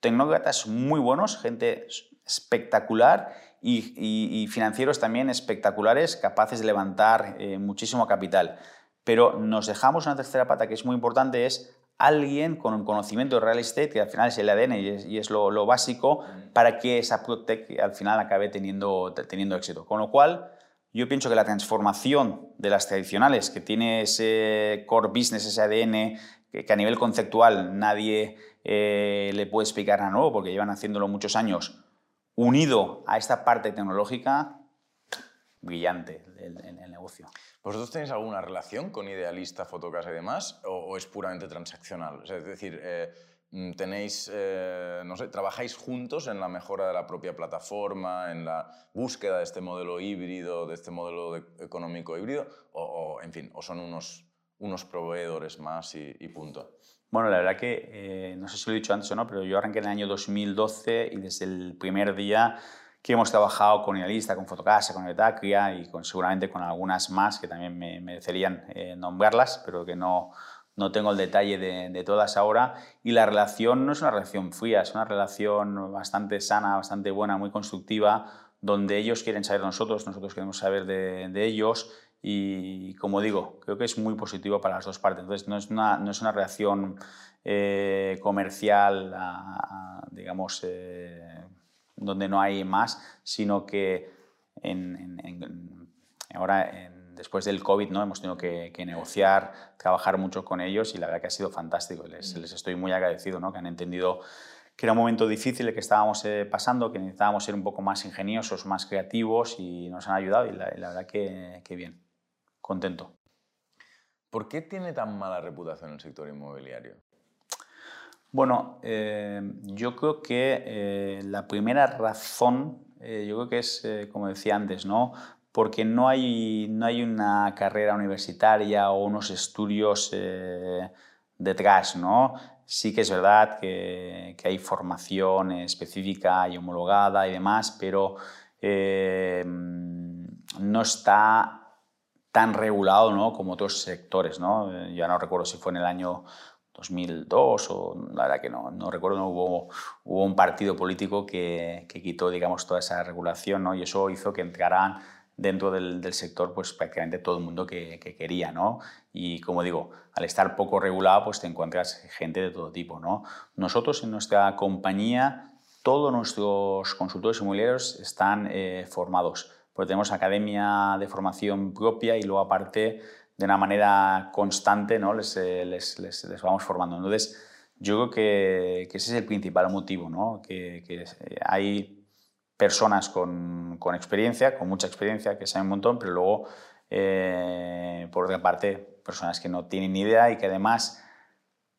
tecnócratas muy buenos, gente espectacular y, financieros también espectaculares, capaces de levantar eh, muchísimo capital. Pero nos dejamos una tercera pata que es muy importante, es alguien con un conocimiento de real estate, que al final es el ADN y es, lo, básico, para que esa PropTech al final acabe teniendo, teniendo éxito. Con lo cual, yo pienso que la transformación de las tradicionales, que tiene ese core business, ese ADN, que, a nivel conceptual nadie eh, le puede explicar a nuevo porque llevan haciéndolo muchos años, unido a esta parte tecnológica, brillante el, el, negocio. ¿Vosotros tenéis alguna relación con Idealista, Fotocasa y demás? ¿O, es puramente transaccional? es decir, eh, tenéis, eh, no sé, trabajáis juntos en la mejora de la propia plataforma, en la búsqueda de este modelo híbrido, de este modelo económico híbrido, o, en fin, o son unos, unos proveedores más y, y punto. Bueno, la verdad que, eh, no sé si lo he dicho antes o no, pero yo arranqué en el año 2012 y desde el primer día que hemos trabajado con Idealista, con Fotocasa, con Etacria y con, seguramente con algunas más que también me merecerían eh, nombrarlas, pero que no, no tengo el detalle de, todas ahora. Y la relación no es una relación fría, es una relación bastante sana, bastante buena, muy constructiva, donde ellos quieren saber de nosotros, nosotros queremos saber de, ellos y como digo, creo que es muy positivo para las dos partes. Entonces, no es una, no es una reacción eh, comercial, digamos, eh, donde no hay más, sino que ahora, después del COVID, ¿no? hemos tenido que, negociar, trabajar mucho con ellos y la verdad que ha sido fantástico. Les, les estoy muy agradecido, ¿no? que han entendido que era un momento difícil el que estábamos eh, pasando, que necesitábamos ser un poco más ingeniosos, más creativos y nos han ayudado y la, la verdad que, que bien contento. ¿Por qué tiene tan mala reputación el sector inmobiliario? Bueno, eh, yo creo que eh, la primera razón, yo creo que es, como decía antes, ¿no? Porque no hay, no hay una carrera universitaria o unos estudios detrás. ¿no? Sí que es verdad que, hay formación específica y homologada y demás, pero no está tan regulado ¿no? como otros sectores. ¿no? Eh, ya no recuerdo si fue en el año 2002 o la verdad que no, no recuerdo, no hubo, hubo un partido político que, que, quitó digamos, toda esa regulación ¿no? y eso hizo que entraran dentro del, del sector pues prácticamente todo el mundo que, que, quería. ¿no? Y como digo, al estar poco regulado pues te encuentras gente de todo tipo. ¿no? Nosotros en nuestra compañía, todos nuestros consultores inmobiliarios están eh, formados pues tenemos academia de formación propia y luego aparte de una manera constante ¿no? les, eh, les, les, vamos formando. Entonces, yo creo que, que, ese es el principal motivo, ¿no? que, que eh, hay personas con, con, experiencia, con mucha experiencia, que saben un montón, pero luego, eh, por otra parte, personas que no tienen ni idea y que además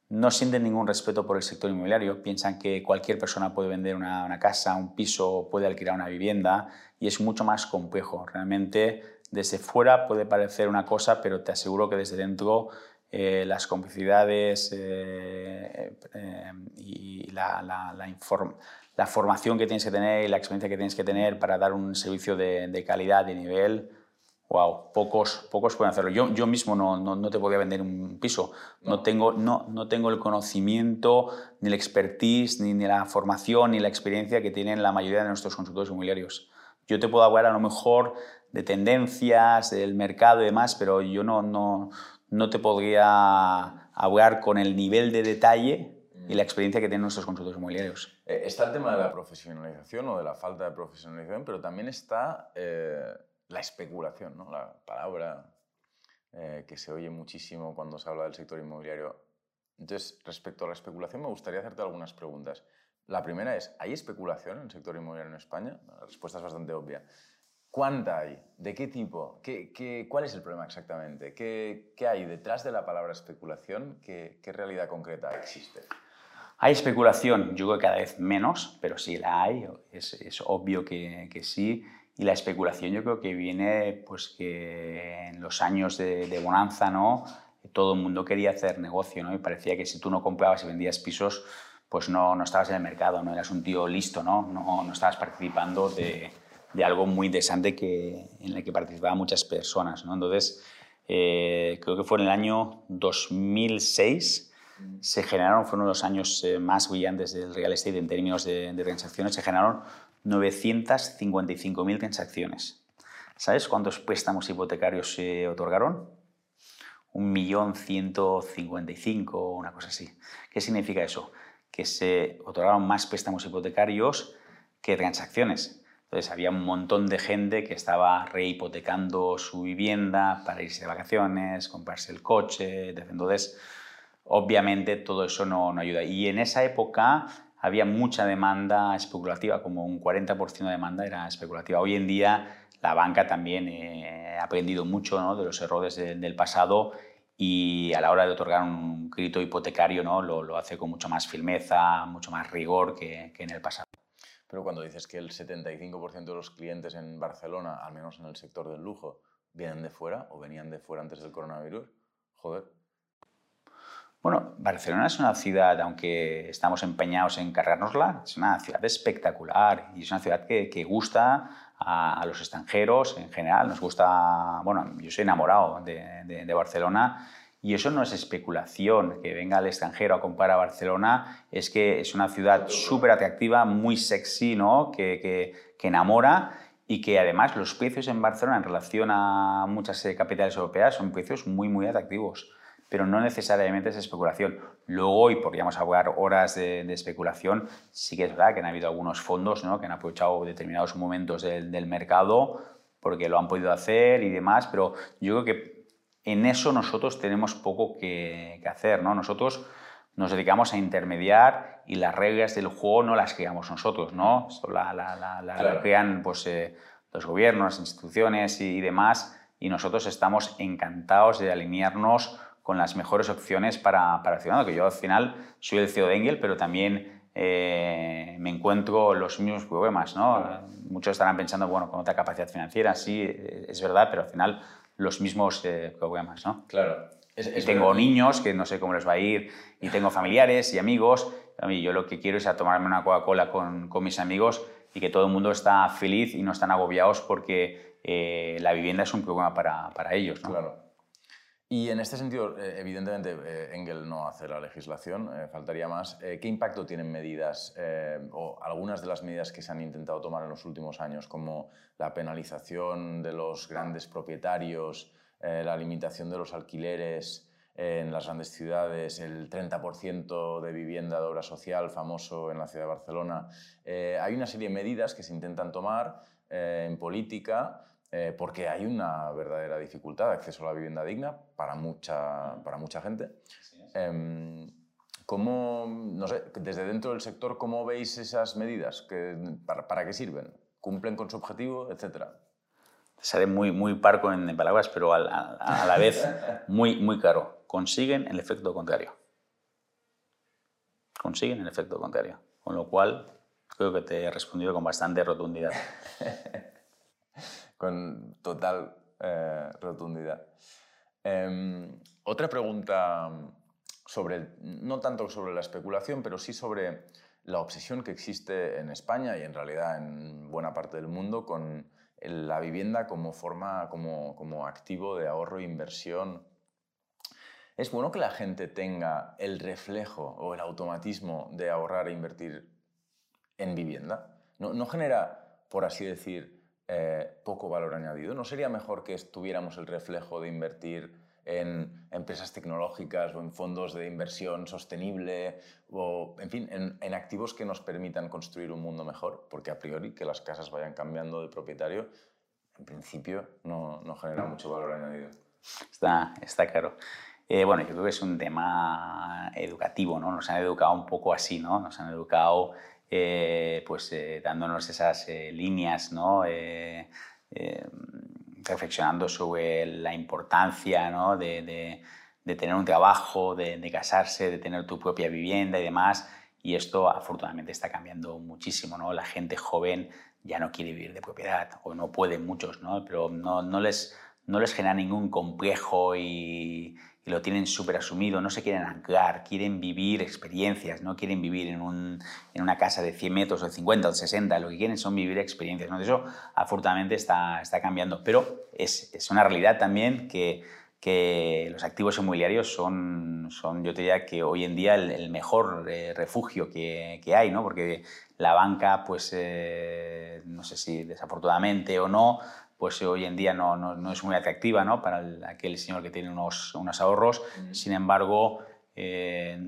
no sienten ningún respeto por el sector inmobiliario, piensan que cualquier persona puede vender una, casa, un piso, puede alquilar una vivienda y es mucho más complejo. Realmente desde fuera puede parecer una cosa, pero te aseguro que desde dentro eh, las complicidades eh, y la, la, formación que tienes que tener y la experiencia que tienes que tener para dar un servicio de, de calidad, de nivel, wow, pocos, pocos pueden hacerlo. Yo, yo mismo no, no, no te podía vender un piso. No. tengo, no, no tengo el conocimiento, ni la expertise, ni, ni, la formación, ni la experiencia que tienen la mayoría de nuestros consultores inmobiliarios. Yo te puedo hablar a lo mejor de tendencias, del mercado y demás, pero yo no, no, no te podría hablar con el nivel de detalle y la experiencia que tienen nuestros consultores inmobiliarios. Eh, está el tema de la profesionalización o de la falta de profesionalización, pero también está... Eh la especulación, ¿no? la palabra eh, que se oye muchísimo cuando se habla del sector inmobiliario. Entonces, respecto a la especulación, me gustaría hacerte algunas preguntas. La primera es, ¿hay especulación en el sector inmobiliario en España? La respuesta es bastante obvia. ¿Cuánta hay? ¿De qué tipo? ¿Qué, qué, cuál es el problema exactamente? ¿Qué, ¿Qué, hay detrás de la palabra especulación? ¿Qué, ¿Qué, realidad concreta existe? Hay especulación, yo creo que cada vez menos, pero sí la hay, es, es obvio que, que, sí. Y la especulación yo creo que viene pues que en los años de, de bonanza, ¿no? Todo el mundo quería hacer negocio, ¿no? Y parecía que si tú no comprabas y vendías pisos, pues no, no estabas en el mercado, no eras un tío listo, ¿no? No, no estabas participando de de algo muy interesante que, en el que participaban muchas personas. ¿no? Entonces, eh, creo que fue en el año 2006, se generaron, fueron los años eh, más brillantes del real estate en términos de, transacciones, se generaron 955.000 transacciones. ¿Sabes cuántos préstamos hipotecarios se otorgaron? Un millón ciento cincuenta y cinco, una cosa así. ¿Qué significa eso? Que se otorgaron más préstamos hipotecarios que transacciones. Entonces había un montón de gente que estaba rehipotecando su vivienda para irse de vacaciones, comprarse el coche, entonces obviamente todo eso no, ayuda. Y en esa época había mucha demanda especulativa, como un 40% de demanda era especulativa. Hoy en día la banca también eh, ha aprendido mucho de los errores de, del pasado y a la hora de otorgar un crédito hipotecario ¿no? lo, lo hace con mucho más firmeza, mucho más rigor que, que en el pasado. Pero cuando dices que el 75% de los clientes en Barcelona, al menos en el sector del lujo, vienen de fuera o venían de fuera antes del coronavirus, joder. Bueno, Barcelona es una ciudad, aunque estamos empeñados en cargárnosla, es una ciudad espectacular y es una ciudad que, gusta a, los extranjeros en general. Nos gusta, bueno, yo soy enamorado de, de, de Barcelona y eso no es especulación, que venga al extranjero a comprar a Barcelona, es que es una ciudad súper atractiva, muy sexy, ¿no? que, que, que, enamora y que además los precios en Barcelona en relación a muchas eh, capitales europeas son precios muy, muy atractivos. Pero no necesariamente es especulación. Luego, y podríamos hablar horas de, de, especulación, sí que es verdad que han habido algunos fondos ¿no? que han aprovechado determinados momentos del, del mercado porque lo han podido hacer y demás, pero yo creo que en eso nosotros tenemos poco que, que, hacer, ¿no? Nosotros nos dedicamos a intermediar y las reglas del juego no las creamos nosotros, ¿no? La, la, la, la claro. crean pues, eh, los gobiernos, instituciones y, y, demás, y nosotros estamos encantados de alinearnos con las mejores opciones para, para el ciudadano, que yo al final soy el CEO de Engel, pero también eh, me encuentro los mismos problemas, ¿no? Claro. Muchos estarán pensando, bueno, con otra capacidad financiera, sí, es verdad, pero al final los mismos eh, problemas, ¿no? Claro. Es, es y tengo verdad. niños que no sé cómo les va a ir, y tengo familiares y amigos. A mí yo lo que quiero es a tomarme una Coca-Cola con, con, mis amigos y que todo el mundo está feliz y no están agobiados porque eh, la vivienda es un problema para, para ellos, ¿no? Claro. Y en este sentido, eh, evidentemente, eh, Engel no hace la legislación, eh, faltaría más. ¿Qué impacto tienen medidas o algunas de las medidas que se han intentado tomar en los últimos años, como la penalización de los grandes propietarios, la limitación de los alquileres en las grandes ciudades, el 30% de vivienda de obra social famoso en la ciudad de Barcelona? hay una serie de medidas que se intentan tomar en política eh, porque hay una verdadera dificultad de acceso a la vivienda digna para mucha, para mucha gente. Eh, ¿Cómo, no sé, desde dentro del sector, cómo veis esas medidas? ¿Que, para, ¿Para qué sirven? ¿Cumplen con su objetivo, etcétera? Seré muy, muy parco en palabras, pero a, a, a la vez muy, muy claro. Consiguen el efecto contrario. Consiguen el efecto contrario. Con lo cual, creo que te he respondido con bastante rotundidad. con total eh, rotundidad. Eh, otra pregunta sobre, no tanto sobre la especulación, pero sí sobre la obsesión que existe en España y en realidad en buena parte del mundo con la vivienda como forma, como, como activo de ahorro e inversión. ¿Es bueno que la gente tenga el reflejo o el automatismo de ahorrar e invertir en vivienda? ¿No, no genera, por así decir, eh, poco valor añadido? ¿No sería mejor que tuviéramos el reflejo de invertir en empresas tecnológicas o en fondos de inversión sostenible o, en fin, en, en, activos que nos permitan construir un mundo mejor? Porque a priori que las casas vayan cambiando de propietario, en principio no, no genera mucho valor añadido. Está, está claro. Eh, bueno, yo creo que es un tema educativo, ¿no? Nos han educado un poco así, ¿no? Nos han educado eh, pues eh, dándonos esas líneas, ¿no? reflexionando sobre la importancia ¿no? de, de, tener un trabajo, de, de, casarse, de tener tu propia vivienda y demás. Y esto afortunadamente está cambiando muchísimo, ¿no? La gente joven ya no quiere vivir de propiedad, o no pueden muchos, ¿no? Pero no, no les, no les genera ningún complejo y, lo tienen súper asumido, no se quieren anclar, quieren vivir experiencias, no quieren vivir en, un, en, una casa de 100 metros o de 50 o de 60, lo que quieren son vivir experiencias. ¿no? Eso afortunadamente está, está cambiando, pero es, es una realidad también que, que, los activos inmobiliarios son, son, yo te diría que hoy en día el, mejor eh, refugio que, que, hay, ¿no? porque la banca, pues eh, no sé si desafortunadamente o no, pues hoy en día no, no, es muy atractiva ¿no? para aquel señor que tiene unos, unos ahorros. Sin embargo, eh,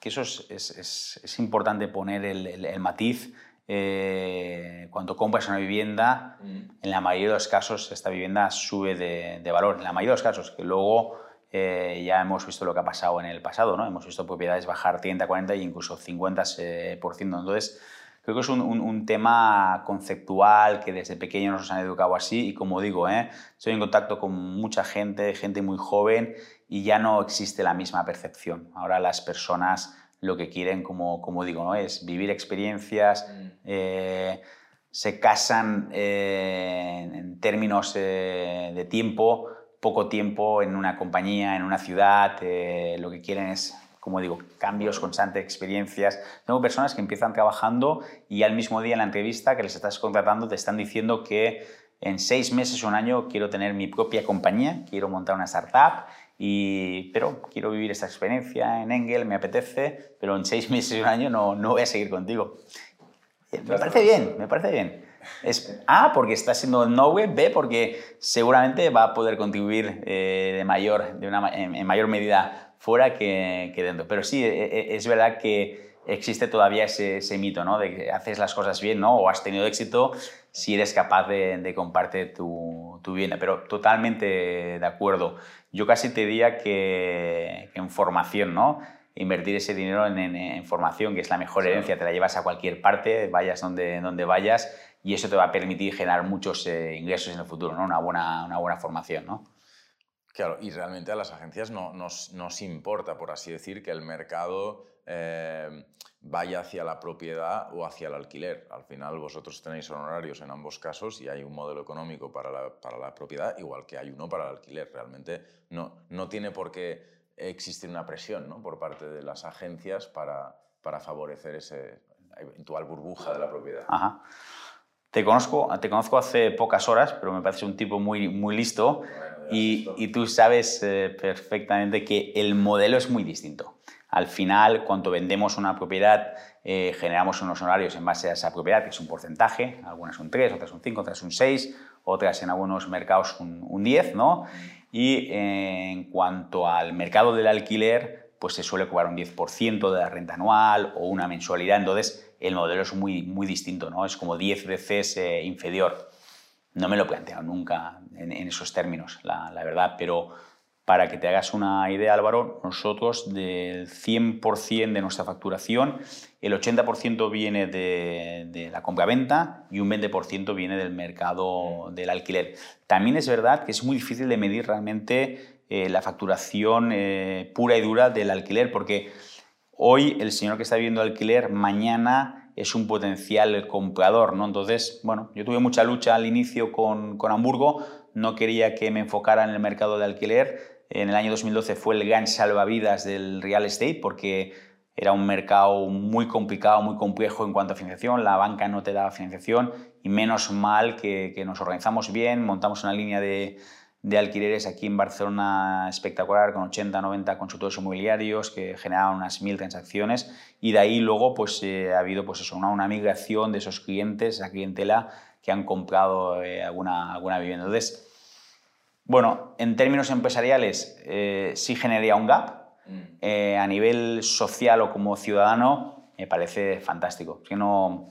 que eso es, es, es, importante poner el, el, matiz. Eh, cuando compras una vivienda, en la mayoría de los casos esta vivienda sube de, de valor. En la mayoría de los casos, que luego eh, ya hemos visto lo que ha pasado en el pasado, ¿no? hemos visto propiedades bajar 30, 40 e incluso 50%. Entonces, Creo que es un, tema conceptual que desde pequeño nos han educado así y como digo, ¿eh? estoy en contacto con mucha gente, gente muy joven y ya no existe la misma percepción. Ahora las personas lo que quieren, como, como digo, ¿no? es vivir experiencias, mm. eh, se casan eh, en términos de tiempo, poco tiempo en una compañía, en una ciudad, lo que quieren es como digo, cambios constantes, experiencias. Tengo personas que empiezan trabajando y al mismo día en la entrevista que les estás contratando te están diciendo que en seis meses o un año quiero tener mi propia compañía, quiero montar una startup, y, pero quiero vivir esta experiencia en Engel, me apetece, pero en seis meses o un año no, no voy a seguir contigo. Eh, me parece bien, me parece bien. Es A, porque está siendo Nowhere, B, porque seguramente va a poder contribuir eh, de mayor, una, en mayor medida fuera que, dentro. Pero sí, e, e, es verdad que existe todavía ese, mito, ¿no? De que haces las cosas bien, ¿no? O has tenido éxito si eres capaz de, compartir tu, tu vivienda. Pero totalmente de acuerdo. Yo casi te diría que, en formación, ¿no? Invertir ese dinero en, formación, que es la mejor herencia, te la llevas a cualquier parte, vayas donde, donde vayas, y eso te va a permitir generar muchos eh, ingresos en el futuro, ¿no? Una buena, una buena formación, ¿no? Claro, y realmente a las agencias no nos, importa, por así decir, que el mercado eh, vaya hacia la propiedad o hacia el alquiler. Al final vosotros tenéis honorarios en ambos casos y hay un modelo económico para la, para la propiedad, igual que hay uno para el alquiler. Realmente no, no tiene por qué existir una presión ¿no? por parte de las agencias para, para favorecer esa eventual burbuja de la propiedad. Ajá. Te conozco, te conozco hace pocas horas, pero me parece un tipo muy, muy listo y, y, tú sabes eh, perfectamente que el modelo es muy distinto. Al final, cuando vendemos una propiedad, eh, generamos unos horarios en base a esa propiedad, que es un porcentaje, algunas un 3, otras un 5, otras un 6, otras en algunos mercados un, un 10, ¿no? Y en cuanto al mercado del alquiler, pues se suele cobrar un 10% de la renta anual o una mensualidad, entonces el modelo es muy, muy distinto, ¿no? Es como 10 veces eh, inferior. No me lo he planteado nunca en, esos términos, la, verdad, pero para que te hagas una idea, Álvaro, nosotros del 100% de nuestra facturación, el 80% viene de, de la compra-venta y un 20% viene del mercado del alquiler. También es verdad que es muy difícil de medir realmente eh, la facturación eh, pura y dura del alquiler, porque Hoy el señor que está viviendo alquiler, mañana es un potencial comprador, ¿no? Entonces, bueno, yo tuve mucha lucha al inicio con, con Hamburgo, no quería que me enfocara en el mercado de alquiler. En el año 2012 fue el gran salvavidas del real estate porque era un mercado muy complicado, muy complejo en cuanto a financiación, la banca no te daba financiación y menos mal que, que nos organizamos bien, montamos una línea de, de alquileres aquí en Barcelona espectacular, con 80, 90 consultores inmobiliarios que generaban unas mil transacciones y de ahí luego pues, eh, ha habido pues eso, una, migración de esos clientes, esa clientela que han comprado eh, alguna, alguna vivienda. Entonces, bueno, en términos empresariales eh, sí generaría un gap. Mm. a nivel social o como ciudadano me parece fantástico. que no,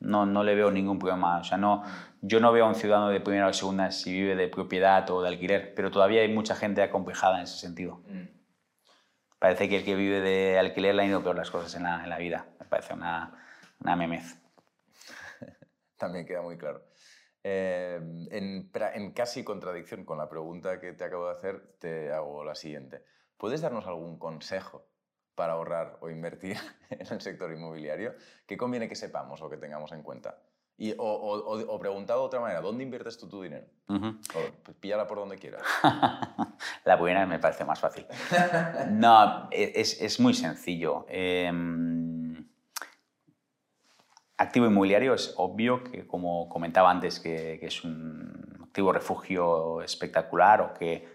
no, no le veo ningún problema. O sea, no, yo no veo a un ciudadano de primera o segunda si vive de propiedad o de alquiler, pero todavía hay mucha gente acomplejada en ese sentido. Mm. Parece que el que vive de alquiler le han ido peor las cosas en la, en la vida. Me parece una, una memez. También queda muy claro. Eh, en, en, casi contradicción con la pregunta que te acabo de hacer, te hago la siguiente. ¿Puedes darnos algún consejo para ahorrar o invertir en el sector inmobiliario? ¿Qué conviene que sepamos o que tengamos en cuenta? Y, o, o, preguntado de otra manera, ¿dónde inviertes tú tu dinero? Pues píllala por donde quieras. la buena me parece más fácil. no, e, es, es muy sencillo. Em, activo inmobiliario es obvio que, como comentaba antes, que, que es un activo refugio espectacular o que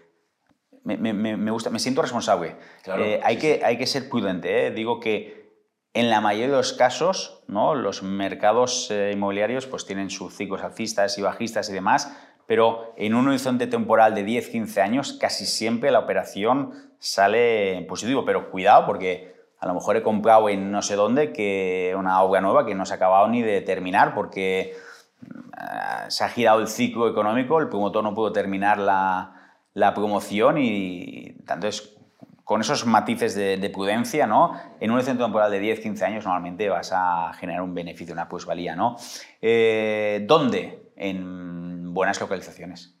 me, me, me, gusta, me siento responsable. Eh, hay, que, hay que ser prudente. ¿eh? Digo que en la mayoría de los casos, ¿no? los mercados eh, inmobiliarios pues, tienen sus ciclos alcistas y bajistas y demás, pero en un horizonte temporal de 10-15 años casi siempre la operación sale en positivo. Pero cuidado porque a lo mejor he comprado en no sé dónde que una obra nueva que no se ha acabado ni de terminar porque mm, se ha girado el ciclo económico, el promotor no pudo terminar la, la promoción y entonces con esos matices de, prudencia, ¿no? En un centro temporal de 10-15 años normalmente vas a generar un beneficio, una plusvalía, ¿no? Eh, ¿Dónde? En buenas localizaciones.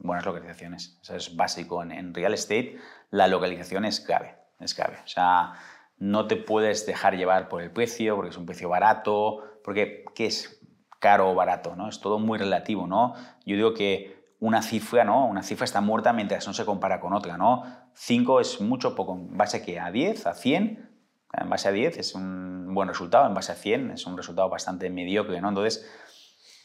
Buenas localizaciones. Eso es básico. En, real estate la localización es clave. Es clave. O sea, no te puedes dejar llevar por el precio, porque es un precio barato, porque ¿qué es caro o barato? ¿no? Es todo muy relativo, ¿no? Yo digo que una cifra, ¿no? Una cifra está muerta mientras no se compara con otra, ¿no? 5 es mucho poco, en base a qué? A 10, a 100, en base a 10 es un buen resultado, en base a 100 es un resultado bastante mediocre, ¿no? Entonces,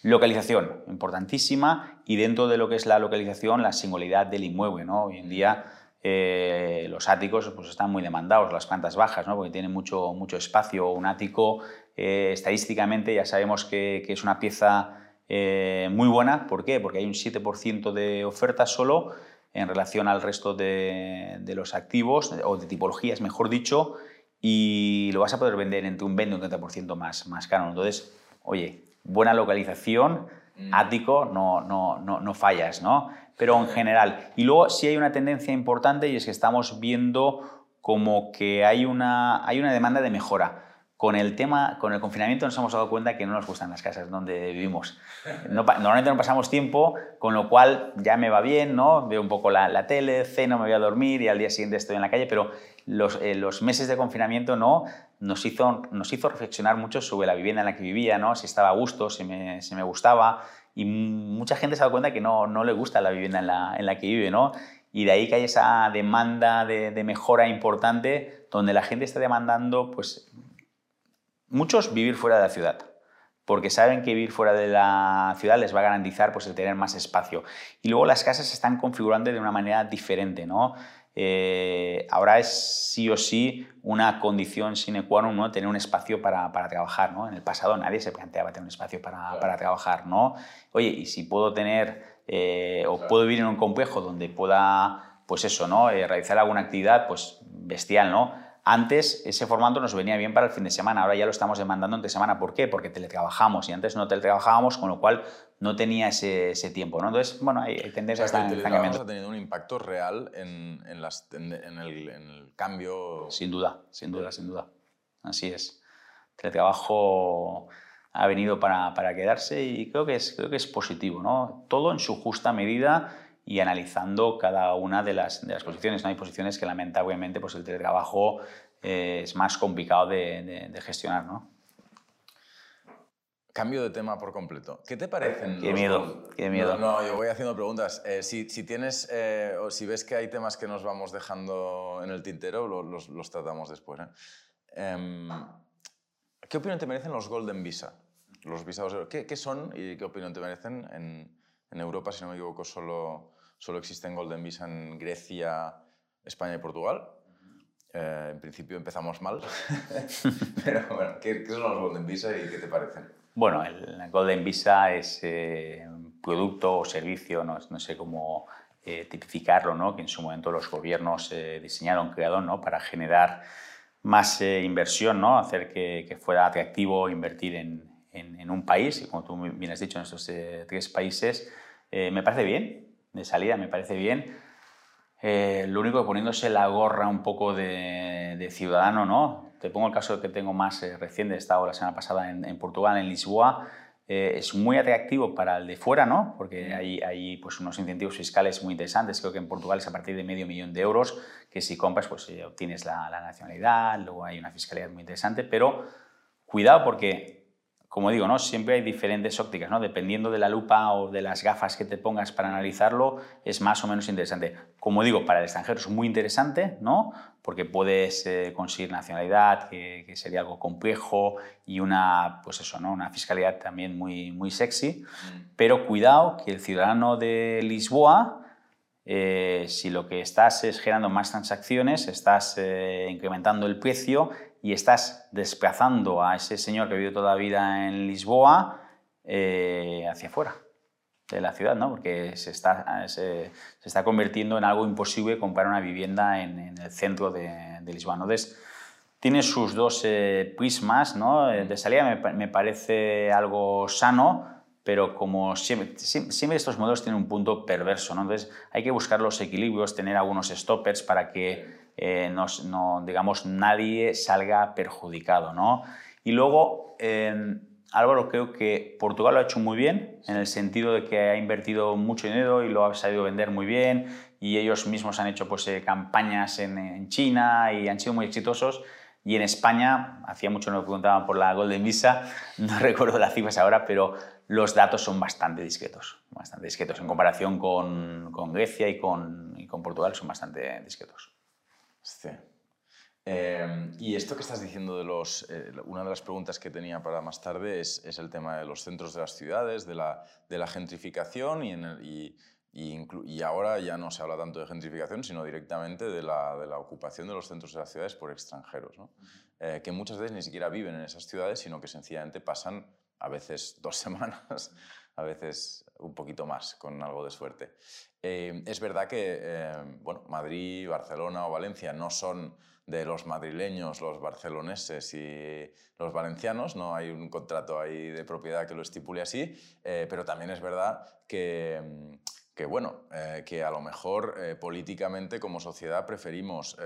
localización, importantísima, y dentro de lo que es la localización, la singularidad del inmueble, ¿no? Hoy en día eh, los áticos pues, están muy demandados, las plantas bajas, ¿no? porque tienen mucho, mucho espacio. Un ático, eh, estadísticamente, ya sabemos que, es una pieza eh, muy buena. ¿Por qué? Porque hay un 7% de oferta solo en relación al resto de, los activos, o de tipologías, mejor dicho, y lo vas a poder vender entre un 20 y un 30% más, más caro. Entonces, oye, buena localización. Ático, no, no, no, no fallas, ¿no? Pero en general. Y luego sí hay una tendencia importante y es que estamos viendo como que hay una, hay una demanda de mejora con el tema, con el confinamiento nos hemos dado cuenta que no nos gustan las casas donde vivimos. normalmente no pasamos tiempo, con lo cual ya me va bien, ¿no? Veo un poco la, tele, ceno, me voy a dormir y al día siguiente estoy en la calle, pero los, eh, los, meses de confinamiento no nos hizo, nos hizo reflexionar mucho sobre la vivienda en la que vivía, ¿no? Si estaba a gusto, si me, si me gustaba y mucha gente se dado cuenta que no, no le gusta la vivienda en la, en la que vive, ¿no? Y de ahí que hay esa demanda de, de mejora importante donde la gente está demandando pues Muchos vivir fuera de la ciudad, porque saben que vivir fuera de la ciudad les va a garantizar pues, el tener más espacio. Y luego las casas se están configurando de una manera diferente, ¿no? Eh, ahora es sí o sí una condición sine qua non ¿no? tener un espacio para, para, trabajar. ¿no? En el pasado nadie se planteaba tener un espacio para, para trabajar. ¿no? Oye, y si puedo tener eh, o puedo vivir en un complejo donde pueda, pues eso, ¿no? Eh, realizar alguna actividad, pues bestial, ¿no? Antes ese formato nos venía bien para el fin de semana, ahora ya lo estamos demandando entre semana. ¿Por qué? Porque teletrabajamos y antes no teletrabajábamos, con lo cual no tenía ese, tiempo. ¿no? Entonces, bueno, hay, hay tendencias o el estancamiento. ha tenido un impacto real en, el, cambio. Sin duda, sin duda, sin duda. Así es. El teletrabajo ha venido para, para, quedarse y creo que, es, creo que es positivo. ¿no? Todo en su justa medida y analizando cada una de las, de las posiciones. ¿no? Hay posiciones que lamentablemente pues el teletrabajo eh, es más complicado de, de, gestionar. ¿no? Cambio de tema por completo. ¿Qué te parecen? Qué miedo, qué miedo. No, yo voy haciendo preguntas. Eh, si, si, tienes eh, o si ves que hay temas que nos vamos dejando en el tintero, los, los, tratamos después. Em, ¿Qué opinión te merecen los Golden Visa? Los visados, ¿qué, ¿Qué, son y qué opinión te merecen en, en Europa, si no me equivoco, solo, solo existen Golden Visa en Grecia, España y Portugal. Eh, en principio empezamos mal, pero bueno, ¿qué, son los Golden Visa y qué te parecen? Bueno, el Golden Visa es eh, un producto o servicio, no, no sé cómo eh, tipificarlo, ¿no? que en su momento los gobiernos diseñaron, crearon ¿no? para generar más inversión, ¿no? hacer que, que, fuera atractivo invertir en, en, un país, y como tú bien has dicho, en estos eh, tres países, eh, me parece bien, de salida me parece bien. Eh, lo único que poniéndose la gorra un poco de, ciudadano, ¿no? Te pongo el caso que tengo más reciente, he estado la semana pasada en, en Portugal, en Lisboa, es muy atractivo para el de fuera, ¿no? porque hay, hay pues, unos incentivos fiscales muy interesantes. Creo que en Portugal es a partir de medio millón de euros, que si compras pues, obtienes la, la, nacionalidad, luego hay una fiscalidad muy interesante, pero cuidado porque como digo, ¿no? siempre hay diferentes ópticas, ¿no? dependiendo de la lupa o de las gafas que te pongas para analizarlo, es más o menos interesante. Como digo, para el extranjero es muy interesante, ¿no? porque puedes eh, conseguir nacionalidad, que, sería algo complejo, y una, pues eso, ¿no? una fiscalidad también muy, muy sexy, mm. pero cuidado que el ciudadano de Lisboa, eh, si lo que estás es generando más transacciones, estás eh, incrementando el precio, y estás desplazando a ese señor que vive toda la vida en Lisboa eh, hacia afuera de la ciudad, ¿no? porque se está, se, está convirtiendo en algo imposible comprar una vivienda en, el centro de, Lisboa. Entonces, tiene sus dos eh, prismas, ¿no? Eh, de salida me, me, parece algo sano, pero como siempre, siempre, estos modelos tienen un punto perverso, ¿no? entonces hay que buscar los equilibrios, tener algunos stoppers para que eh, no, digamos, nadie salga perjudicado. ¿no? Y luego, eh, Álvaro, creo que Portugal lo ha hecho muy bien, en el sentido de que ha invertido mucho dinero y lo ha sabido vender muy bien, y ellos mismos han hecho pues, eh, campañas en, China y han sido muy exitosos. Y en España, hacía mucho no me preguntaban por la Golden Visa, no recuerdo las cifras ahora, pero los datos son bastante discretos, bastante discretos en comparación con, con Grecia y con, y con Portugal, son bastante discretos. Sí. Em, y esto que estás diciendo de los... Eh, una de las preguntas que tenía para más tarde es, es, el tema de los centros de las ciudades, de la, de la gentrificación y, en y, y, ahora ya no se habla tanto de gentrificación, sino directamente de la, de la ocupación de los centros de las ciudades por extranjeros, ¿no? Eh, que muchas veces ni siquiera viven en esas ciudades, sino que sencillamente pasan a veces dos semanas, a veces un poquito más, con algo de suerte. Eh, es verdad que eh, bueno, Madrid, Barcelona o Valencia no son de los madrileños, los barceloneses y los valencianos, no hay un contrato ahí de propiedad que lo estipule así, eh, pero también es verdad que, que bueno, que a lo mejor políticamente como sociedad preferimos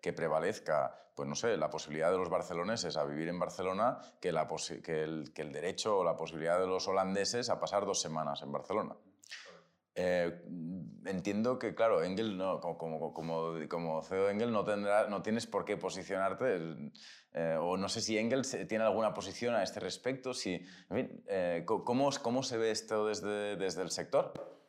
que prevalezca, pues no sé, la posibilidad de los barceloneses a vivir en Barcelona que, la que, el, derecho o la posibilidad de los holandeses a pasar dos semanas en Barcelona. Eh, entiendo que, claro, Engel, no, como, como, como, CEO de Engel, no, tendrá, no tienes por qué posicionarte, eh, o no sé si Engel tiene alguna posición a este respecto, si, en eh, ¿cómo, ¿cómo, se ve esto desde, desde el sector?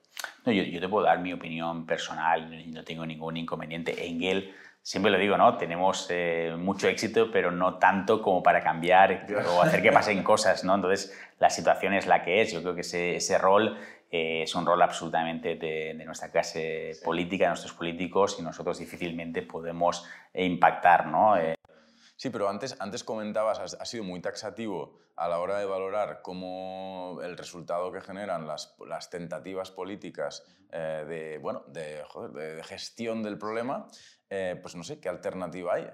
No, yo, yo, te puedo dar mi opinión personal no tengo ningún inconveniente. Engel, siempre lo digo, ¿no? Tenemos mucho éxito, pero no tanto como para cambiar o hacer que pasen cosas, ¿no? Entonces, la situación es la que es. Yo creo que ese, ese rol eh, es un rol absolutamente de, nuestra clase política, de nuestros políticos, y nosotros difícilmente podemos impactar. ¿no? Eh, sí, pero antes, antes comentabas, has, sido muy taxativo a la hora de valorar cómo el resultado que generan las, las tentativas políticas eh, de, bueno, de, de, gestión del problema, pues no sé, ¿qué alternativa hay?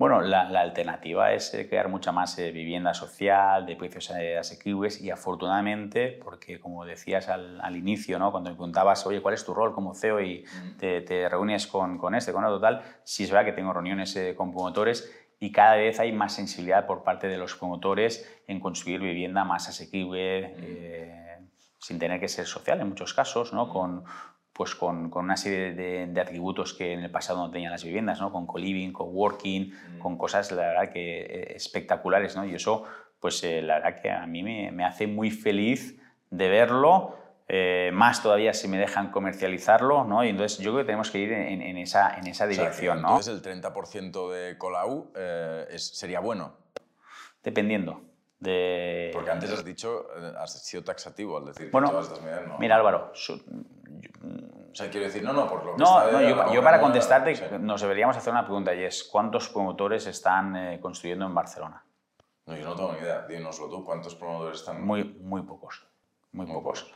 Bueno, la, alternativa es eh, crear mucha más eh, vivienda social, de precios eh, asequibles y afortunadamente, porque como decías al, inicio, ¿no? cuando me preguntabas, oye, ¿cuál es tu rol como CEO y te, te reúnes con, con, este, con otro tal? Sí es verdad que tengo reuniones con promotores y cada vez hay más sensibilidad por parte de los promotores en construir vivienda más asequible, sin tener que ser social en muchos casos, ¿no? con, pues con, con una serie de, atributos que en el pasado no tenían las viviendas, ¿no? con co-living, co-working, mm. con cosas, la verdad, que eh, espectaculares. ¿no? Y eso, pues eh, la verdad que a mí me, me hace muy feliz de verlo, eh, más todavía si me dejan comercializarlo, ¿no? Y entonces yo creo que tenemos que ir en, en esa, en esa dirección, o sea, Entonces el 30% de Colau sería bueno. Dependiendo. De... Porque antes has dicho, has sido taxativo al decir bueno, que todas estas medidas no... Mira Álvaro, o sea, quiero decir, no, no, por lo que No, no yo, para contestarte nos deberíamos hacer una pregunta y es, ¿cuántos promotores están eh, construyendo en Barcelona? No, yo no tengo ni idea. Dínoslo tú, ¿cuántos promotores están...? Muy, muy pocos, muy, pocos.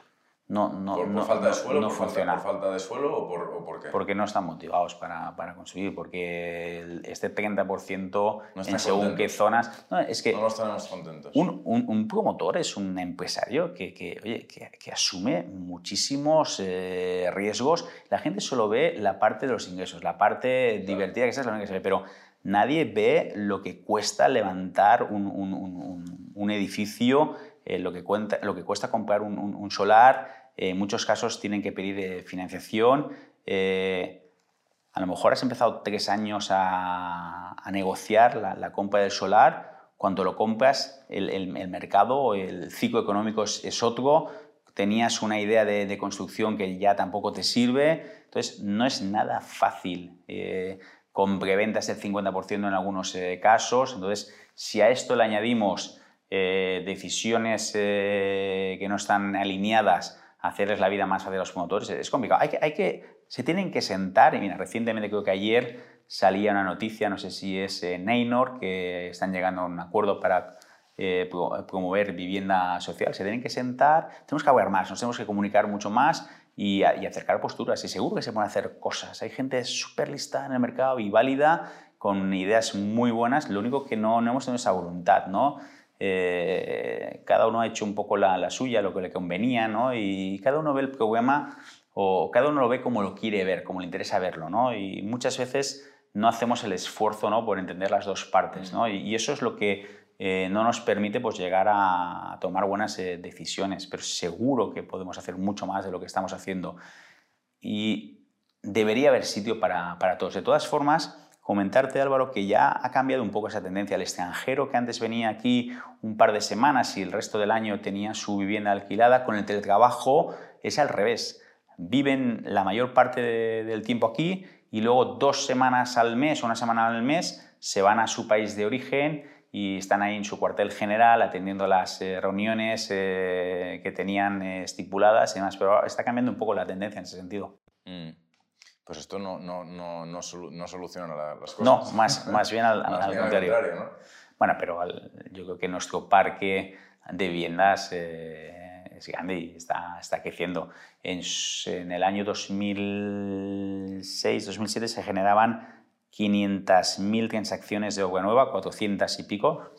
No, no, ¿Por, por no- falta de suelo? no por, falta, por falta de suelo o por, o por qué? Porque no están motivados para, para construir, porque el- este 30% No están en según qué zonas... No, es que no los tenemos contentos. un, un- un promotor es un empresario que, que, oye, que, que asume muchísimos eh, riesgos. La gente solo ve la parte de los ingresos, la parte divertida, que esa es la única que se ve, pero nadie ve lo que cuesta levantar un- un edificio, eh, lo, que cuenta, lo que cuesta comprar un, un- un solar. Eh, en muchos casos tienen que pedir eh, financiación. Eh, a lo mejor has empezado tres años a, a negociar la, la compra del solar. Cuando lo compras, el, el- el mercado, el ciclo económico es, es otro. Tenías una idea de, de construcción que ya tampoco te sirve. Entonces, no es nada fácil. eh, con preventas del 50% en algunos eh, casos. Entonces, si a esto le añadimos eh, decisiones eh, que no están alineadas hacerles la vida más fácil a los promotores, es complicado. Hay que, hay que, se tienen que sentar, y mira, recientemente creo que ayer salía una noticia, no sé si es eh, Neynor, que están llegando a un acuerdo para eh, pro- promover vivienda social, se tienen que sentar, tenemos que hablar más, nos tenemos que comunicar mucho más y, y acercar posturas. Y seguro que se pueden hacer cosas. Hay gente súper lista en el mercado y válida, con ideas muy buenas, lo único que no, no hemos tenido esa voluntad, ¿no? Eh, cada uno ha hecho un poco la, suya, lo que le convenía, ¿no? Y cada uno ve el problema o cada uno lo ve como lo quiere ver, como le interesa verlo, ¿no? Y muchas veces no hacemos el esfuerzo, ¿no? Por entender las dos partes, ¿no? Y, y eso es lo que eh, no nos permite, pues, llegar a tomar buenas eh, decisiones, pero seguro que podemos hacer mucho más de lo que estamos haciendo. Y debería haber sitio para, para todos. De todas formas, comentarte, Álvaro, que ya ha cambiado un poco esa tendencia. El extranjero que antes venía aquí un par de semanas y el resto del año tenía su vivienda alquilada, con el teletrabajo es al revés. Viven la mayor parte de- del tiempo aquí y luego dos semanas al mes o una semana al mes se van a su país de origen y están ahí en su cuartel general atendiendo las eh, reuniones eh, que tenían eh, estipuladas y demás. Pero está cambiando un poco la tendencia en ese sentido. Mm. Pues esto no, no, no, no, solu- no soluciona la- las No, cosas. más, más bien al, Más al bien contrario. ¿no? Bueno, pero al- yo creo que nuestro parque de viviendas eh, es grande y está, está creciendo. En, en el año 2006-2007 se generaban 500.000 transacciones de obra nueva, 400 y pico.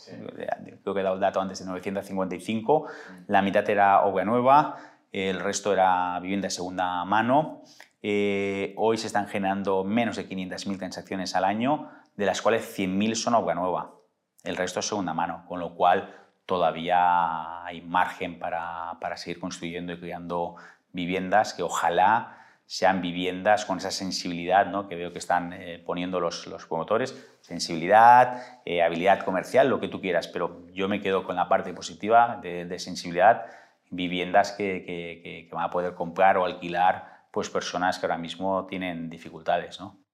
Creo que he dado el dato antes de 955. La mitad era obra nueva, el resto era vivienda de segunda mano. Eh, hoy se están generando menos de 500.000 transacciones al año, de las cuales 100.000 son obra nueva. El resto es segunda mano, con lo cual todavía hay margen para, para seguir construyendo y creando viviendas que ojalá sean viviendas con esa sensibilidad ¿no? que veo que están eh, poniendo los, los promotores, sensibilidad, eh, habilidad comercial, lo que tú quieras, pero yo me quedo con la parte positiva de, de sensibilidad, viviendas que, que- que- que van a poder comprar o alquilar pues personas que ahora mismo tienen dificultades. ¿no?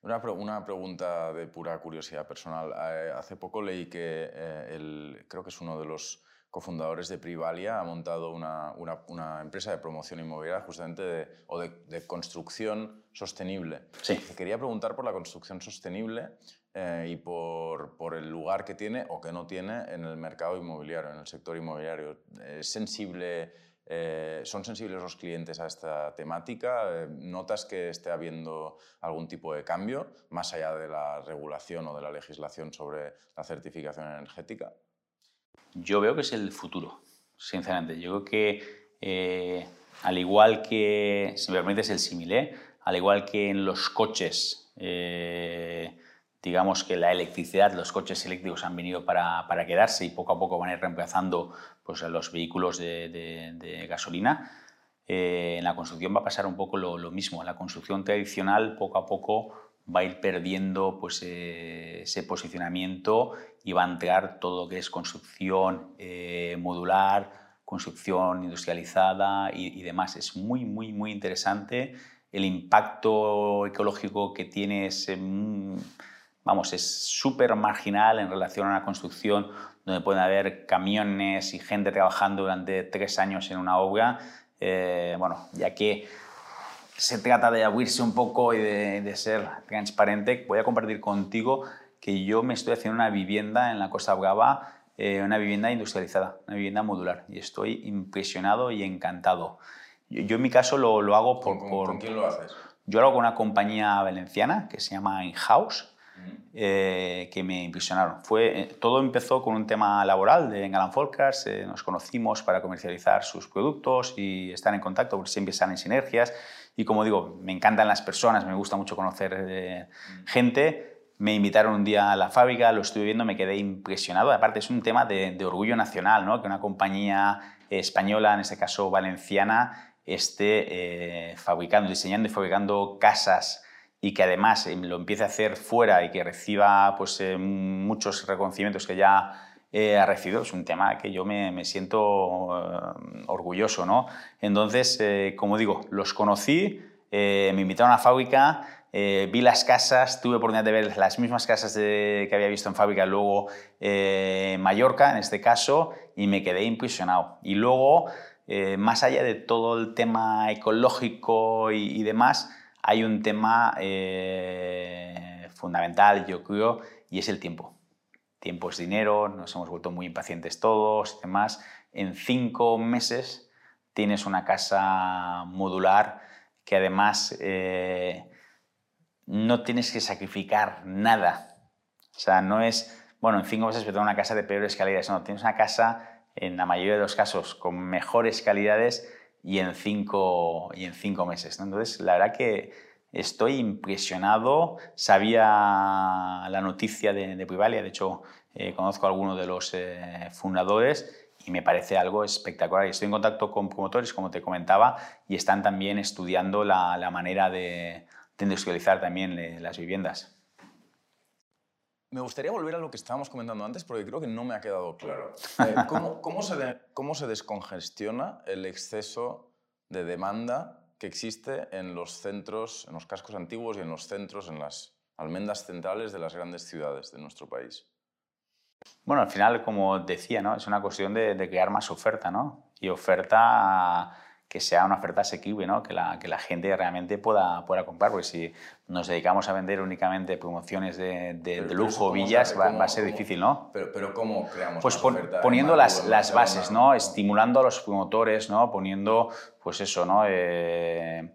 Una, pre- una pregunta de pura curiosidad personal. Eh, hace poco leí que eh, el, creo que es uno de los cofundadores de Privalia ha montado una, una- una empresa de promoción inmobiliaria justamente de, o de, de construcción sostenible. Sí. Te quería preguntar por la construcción sostenible eh, y por, por el lugar que tiene o que no tiene en el mercado inmobiliario, en el sector inmobiliario. ¿Es sensible, eh, ¿Son sensibles los clientes a esta temática? Eh, ¿Notas que esté habiendo algún tipo de cambio más allá de la regulación o de la legislación sobre la certificación energética? Yo veo que es el futuro, sinceramente. Yo creo que, eh, al igual que, si me permites el símil, al igual que en los coches, digamos que la electricidad, los coches eléctricos han venido para, para quedarse y poco a poco van a ir reemplazando pues, los vehículos de, de- de gasolina, eh, en la construcción va a pasar un poco lo, lo mismo. La construcción tradicional poco a poco va a ir perdiendo pues, eh, ese posicionamiento y va a entrar todo lo que es construcción eh, modular, construcción industrializada y, y demás. Es muy, muy, muy interesante. El impacto ecológico que tiene es, eh, mm, vamos, es súper marginal en relación a una construcción donde pueden haber camiones y gente trabajando durante tres años en una obra. Eh, bueno, ya que se trata de abrirse un poco y de, de ser transparente, voy a compartir contigo que yo me estoy haciendo una vivienda en la Costa Brava, eh, una vivienda industrializada, una vivienda modular, y estoy impresionado y encantado. Yo, yo en mi caso lo, lo hago por, ¿Con, con- por- con quién lo haces? Yo lo hago con una compañía valenciana que se llama InHouse, eh, que me impresionaron. Fue, eh, todo empezó con un tema laboral de Galan Folkers, eh, nos conocimos para comercializar sus productos y estar en contacto porque siempre salen sinergias. Y como digo, me encantan las personas, me gusta mucho conocer eh, gente. Me invitaron un día a la fábrica, lo estuve viendo, me quedé impresionado. Aparte, es un tema de, de orgullo nacional, ¿no? que una compañía española, en este caso valenciana, esté fabricando, diseñando y fabricando casas y que además eh, lo empiece a hacer fuera y que reciba pues, eh, muchos reconocimientos que ya eh, ha recibido, es un tema que yo me, me siento eh, orgulloso. ¿no? Entonces, como digo, los conocí, me invitaron a la fábrica, vi las casas, tuve oportunidad de ver las mismas casas de- que había visto en fábrica luego Mallorca, en este caso, y me quedé impresionado. Y luego, eh, más allá de todo el tema ecológico y demás, hay un tema eh, fundamental, yo creo, y es el tiempo. Tiempo es dinero, nos hemos vuelto muy impacientes todos y demás. En cinco meses tienes una casa modular que además eh, no tienes que sacrificar nada. O sea, no es, bueno, en cinco meses voy a una casa de peores calidades. No, tienes una casa, en la mayoría de los casos, con mejores calidades y en cinco, y en cinco meses. ¿no? Entonces, la verdad que estoy impresionado. Sabía la noticia de, de Privalia, de hecho, eh, conozco a algunos de los eh, fundadores y me parece algo espectacular. Estoy en contacto con promotores, como te comentaba, y están también estudiando la, la manera de, de industrializar también eh, las viviendas. Me gustaría volver a lo que estábamos comentando antes porque creo que no me ha quedado claro. Eh, ¿cómo, cómo se de- cómo se descongestiona el exceso de demanda que existe en los centros, en los cascos antiguos y en los centros, en las almendas centrales de las grandes ciudades de nuestro país? Bueno, al final, como decía, ¿no? es una cuestión de, de crear más oferta, ¿no? Y oferta que sea una oferta asequible, ¿no? que, la, que la gente realmente pueda, pueda comprar, porque si nos dedicamos a vender únicamente promociones de, de- de lujo, villas, va, va a ser cómo- difícil, ¿no? Pero, pero ¿cómo creamos Pues pon- poniendo las, las bases, ¿no? Estimulando a los promotores, ¿no? Poniendo, pues eso, ¿no? Eh,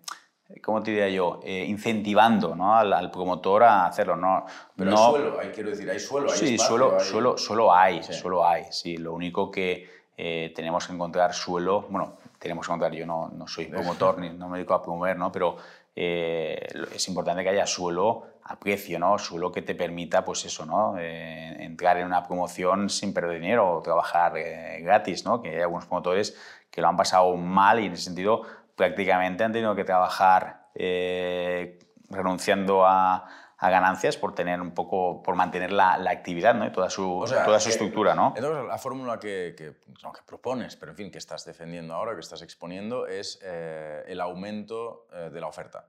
¿Cómo te diría yo? Eh, incentivando ¿no? al, al promotor a hacerlo, ¿no? Pero no, hay suelo, hay, quiero decir, hay suelo, hay Sí, espacio, suelo, hay- suelo, suelo hay, Sí. suelo hay. Sí, lo único que eh, tenemos que encontrar suelo, bueno, tenemos que encontrar, yo no, no soy promotor ni no me dedico a promover, ¿no? Pero eh, es importante que haya suelo a precio, ¿no? Suelo que te permita, pues eso, ¿no? Eh, entrar en una promoción sin perder dinero o trabajar eh, gratis, ¿no? Que hay algunos promotores que lo han pasado mal y en ese sentido prácticamente han tenido que trabajar renunciando a, a ganancias por tener un poco, por mantener la, la actividad, ¿no? Y toda su, O sea, toda su que- estructura, ¿no? Entonces, la fórmula que, que, no, que propones, pero en fin, que estás defendiendo ahora, que estás exponiendo, es eh, el aumento eh, de la oferta.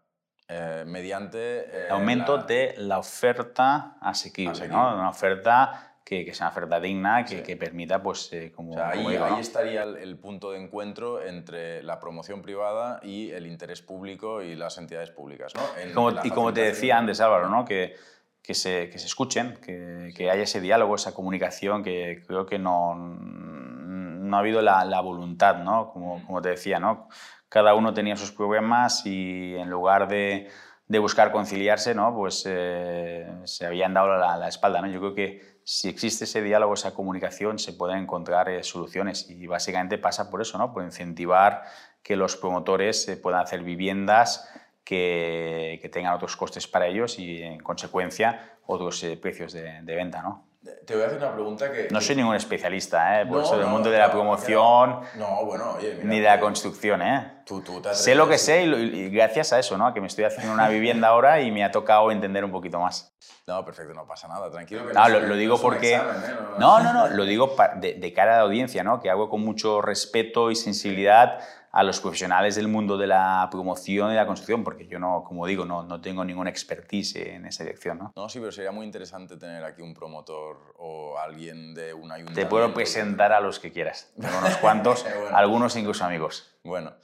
eh, mediante... eh, El aumento la- de la oferta asequible, Asequible. ¿no? Una oferta que, que sea una oferta digna, que, Sí. que permita, pues, eh, como, O sea, ahí, digo, ahí ¿no? estaría el, el punto de encuentro entre la promoción privada y el interés público y las entidades públicas, ¿no? En Como- la y como te decía antes, Álvaro, ¿no? que, que, se, que se escuchen, que, que haya ese diálogo, esa comunicación, que creo que no, no ha habido la, la voluntad, ¿no? como, como te decía. ¿no? Cada uno tenía sus problemas y en lugar de, de buscar conciliarse, ¿no? pues eh, se habían dado la, la espalda. ¿no? Yo creo que si existe ese diálogo, esa comunicación, se pueden encontrar eh, soluciones y básicamente pasa por eso, ¿no? por incentivar que los promotores eh, puedan hacer viviendas que, tengan otros costes para ellos y, en consecuencia, otros eh, precios de, de venta. ¿no? Te voy a hacer una pregunta que... No soy ningún especialista, ¿eh? por No, eso del no, mundo de la promoción No, bueno, oye, mira, ni de la construcción. ¿eh? tú, tú te Sé lo que sé y, y gracias a eso, ¿no? que me estoy haciendo una vivienda ahora y me ha tocado entender un poquito más. No, perfecto, no pasa nada, tranquilo. Que No, lo, lo no digo porque... examen, ¿eh? No, no, no, lo digo de, de cara a la audiencia, ¿no? que hago con mucho respeto y sensibilidad a los profesionales del mundo de la promoción y la construcción, porque yo no, como digo, no, no tengo ninguna expertise en esa dirección. ¿no? No, sí, pero sería muy interesante tener aquí un promotor o alguien de un ayuntamiento. Te puedo presentar a los que quieras, tengo unos cuantos, Bueno. algunos incluso amigos. Bueno,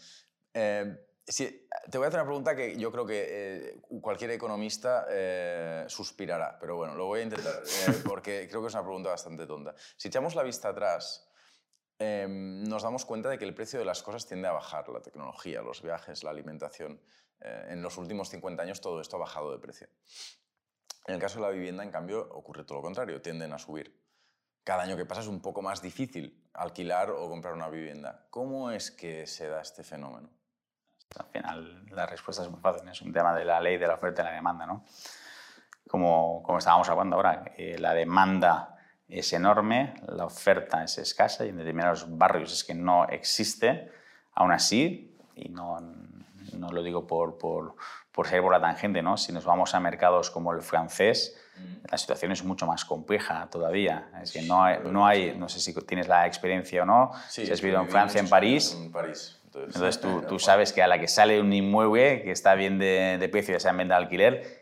eh, sí, te voy a hacer una pregunta que yo creo que eh, cualquier economista eh, suspirará, pero bueno, lo voy a intentar, eh, porque creo que es una pregunta bastante tonta. Si echamos la vista atrás, em, nos damos cuenta de que el precio de las cosas tiende a bajar, la tecnología, los viajes, la alimentación. Eh, en los últimos 50 años todo esto ha bajado de precio. En el caso de la vivienda, en cambio, ocurre todo lo contrario, tienden a subir. Cada año que pasa es un poco más difícil alquilar o comprar una vivienda. ¿Cómo es que se da este fenómeno? Al final, la respuesta es muy fácil. Es un tema de la ley de la oferta y la demanda. ¿no? Como, como estábamos hablando ahora, eh, la demanda es enorme, la oferta es escasa y en determinados barrios es que no existe. Aún así, y no, no lo digo por, por, por ser por la tangente, ¿no? si nos vamos a mercados como el francés, mm. la situación es mucho más compleja todavía. Es que no hay, no, hay, no sé si tienes la experiencia o no, si has vivido en Francia, en París. En París. Entonces, tú, tú, sabes que a la que sale un inmueble que está bien de, de precio, ya sea en venta de alquiler, eh,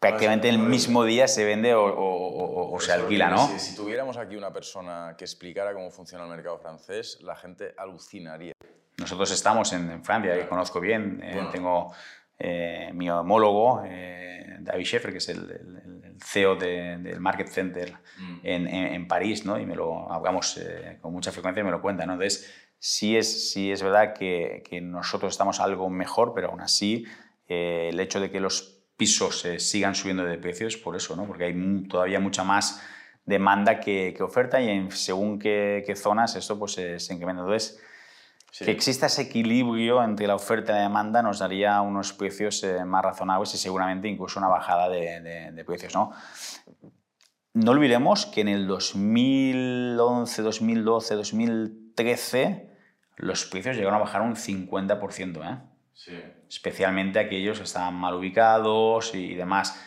prácticamente el mismo día se vende o, o, o se alquila, ¿no? Si, si, tuviéramos aquí una persona que explicara cómo funciona el mercado francés, la gente alucinaría. Nosotros estamos en, Francia, que conozco bien, eh, tengo eh, mi homólogo, eh, David Scheffer, que es el, el, CEO del Market Center mm. en, en, París, ¿no? y me lo hablamos con mucha frecuencia y me lo cuenta. ¿no? Entonces, sí es, sí es verdad que, que nosotros estamos algo mejor, pero aún así el hecho de que los pisos sigan subiendo de precios por eso, ¿no? porque hay todavía mucha más demanda que, que oferta y en según qué, qué, zonas esto pues, se incrementa. Entonces, que exista ese equilibrio entre la oferta y la demanda nos daría unos precios eh, más razonables y seguramente incluso una bajada de, de, precios. ¿no? no olvidemos que en el 2011, 2012, 2013 los precios llegaron a bajar un 50%. ¿eh? Sí. Especialmente aquellos que estaban mal ubicados y, demás.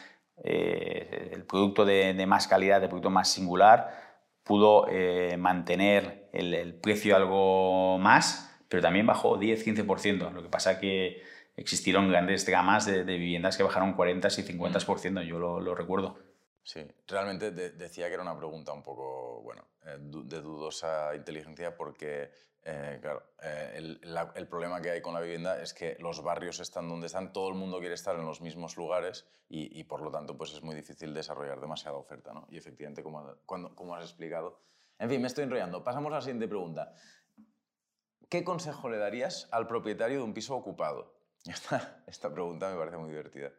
Eh, el producto de, de, más calidad, el producto más singular, pudo eh, mantener el, el precio algo más pero también bajó 10-15%. Lo que pasa que existieron grandes gamas de, viviendas que bajaron 40 y 50%, yo lo, lo recuerdo. Sí, realmente decía que era una pregunta un poco, bueno, eh, de dudosa inteligencia porque, eh, claro, eh, el, el, problema que hay con la vivienda es que los barrios están donde están, todo el mundo quiere estar en los mismos lugares y, y por lo tanto pues es muy difícil desarrollar demasiada oferta, ¿no? Y efectivamente, como, cuando, como has explicado... En fin, me estoy enrollando. Pasamos a la siguiente pregunta. ¿Qué consejo le darías al propietario de un piso ocupado? Esta, esta pregunta me parece muy divertida.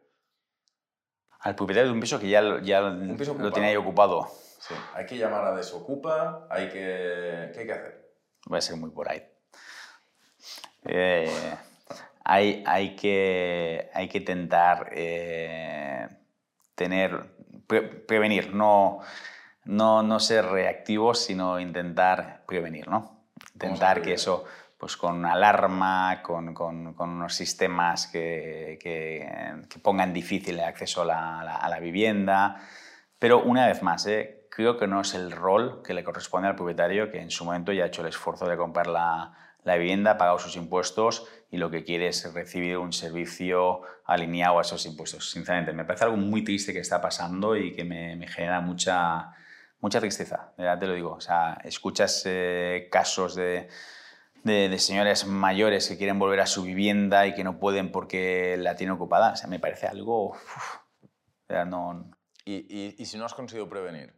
Al propietario de un piso que ya, ya lo tiene ahí ocupado. Sí. Hay que llamar a desocupa, hay que... ¿qué hay que hacer? Voy a ser muy por ahí. Eh, hay, hay, que, hay que intentar eh, tener, prevenir, no, no, no ser reactivos, sino intentar prevenir, ¿no? Intentar que eso pues con alarma, con, con, unos sistemas que, que, que, pongan difícil el acceso a la, a la, vivienda. Pero una vez más, ¿eh? Creo que no es el rol que le corresponde al propietario que en su momento ya ha hecho el esfuerzo de comprar la, la vivienda, ha pagado sus impuestos y lo que quiere es recibir un servicio alineado a esos impuestos. Sinceramente, me parece algo muy triste que está pasando y que me, me genera mucha, mucha tristeza, ya te lo digo. O sea, escuchas eh, casos de de, señores mayores que quieren volver a su vivienda y que no pueden porque la tienen ocupada. O sea, me parece algo... no... ¿Y, y, si no has conseguido prevenir?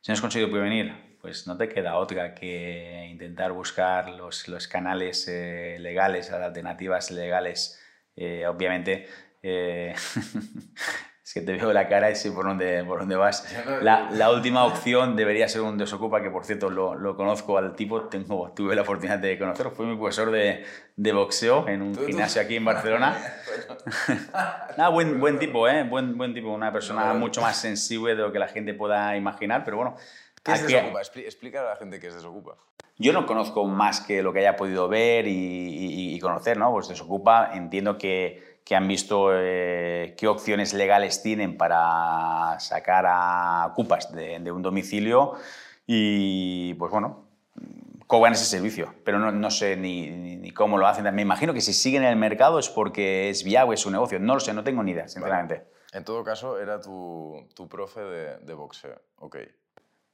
Si no has conseguido prevenir, pues no te queda otra que intentar buscar los, los canales eh, legales, las alternativas legales. Eh, obviamente, eh, Es que te veo la cara y sé por dónde, por dónde vas. La, la, última opción debería ser un desocupa, que por cierto lo, lo, conozco al tipo, tengo, tuve la oportunidad de conocerlo, fue mi profesor de, de boxeo en un gimnasio aquí en Barcelona. Nada, buen, buen tipo, ¿eh? buen, buen tipo, una persona mucho más sensible de lo que la gente pueda imaginar, pero bueno. ¿Qué es desocupa? Explica a la gente qué es desocupa. Yo no conozco más que lo que haya podido ver y, y, y conocer, ¿no? Pues desocupa, entiendo que que han visto eh, qué opciones legales tienen para sacar a cupas de, de, un domicilio y, pues bueno, cobran ese servicio. Pero no, no sé ni, ni, cómo lo hacen. Me imagino que si siguen en el mercado es porque es viable, su negocio. No lo sé, no tengo ni idea, sinceramente. En todo caso, era tu, tu profe de, de, boxeo, ok.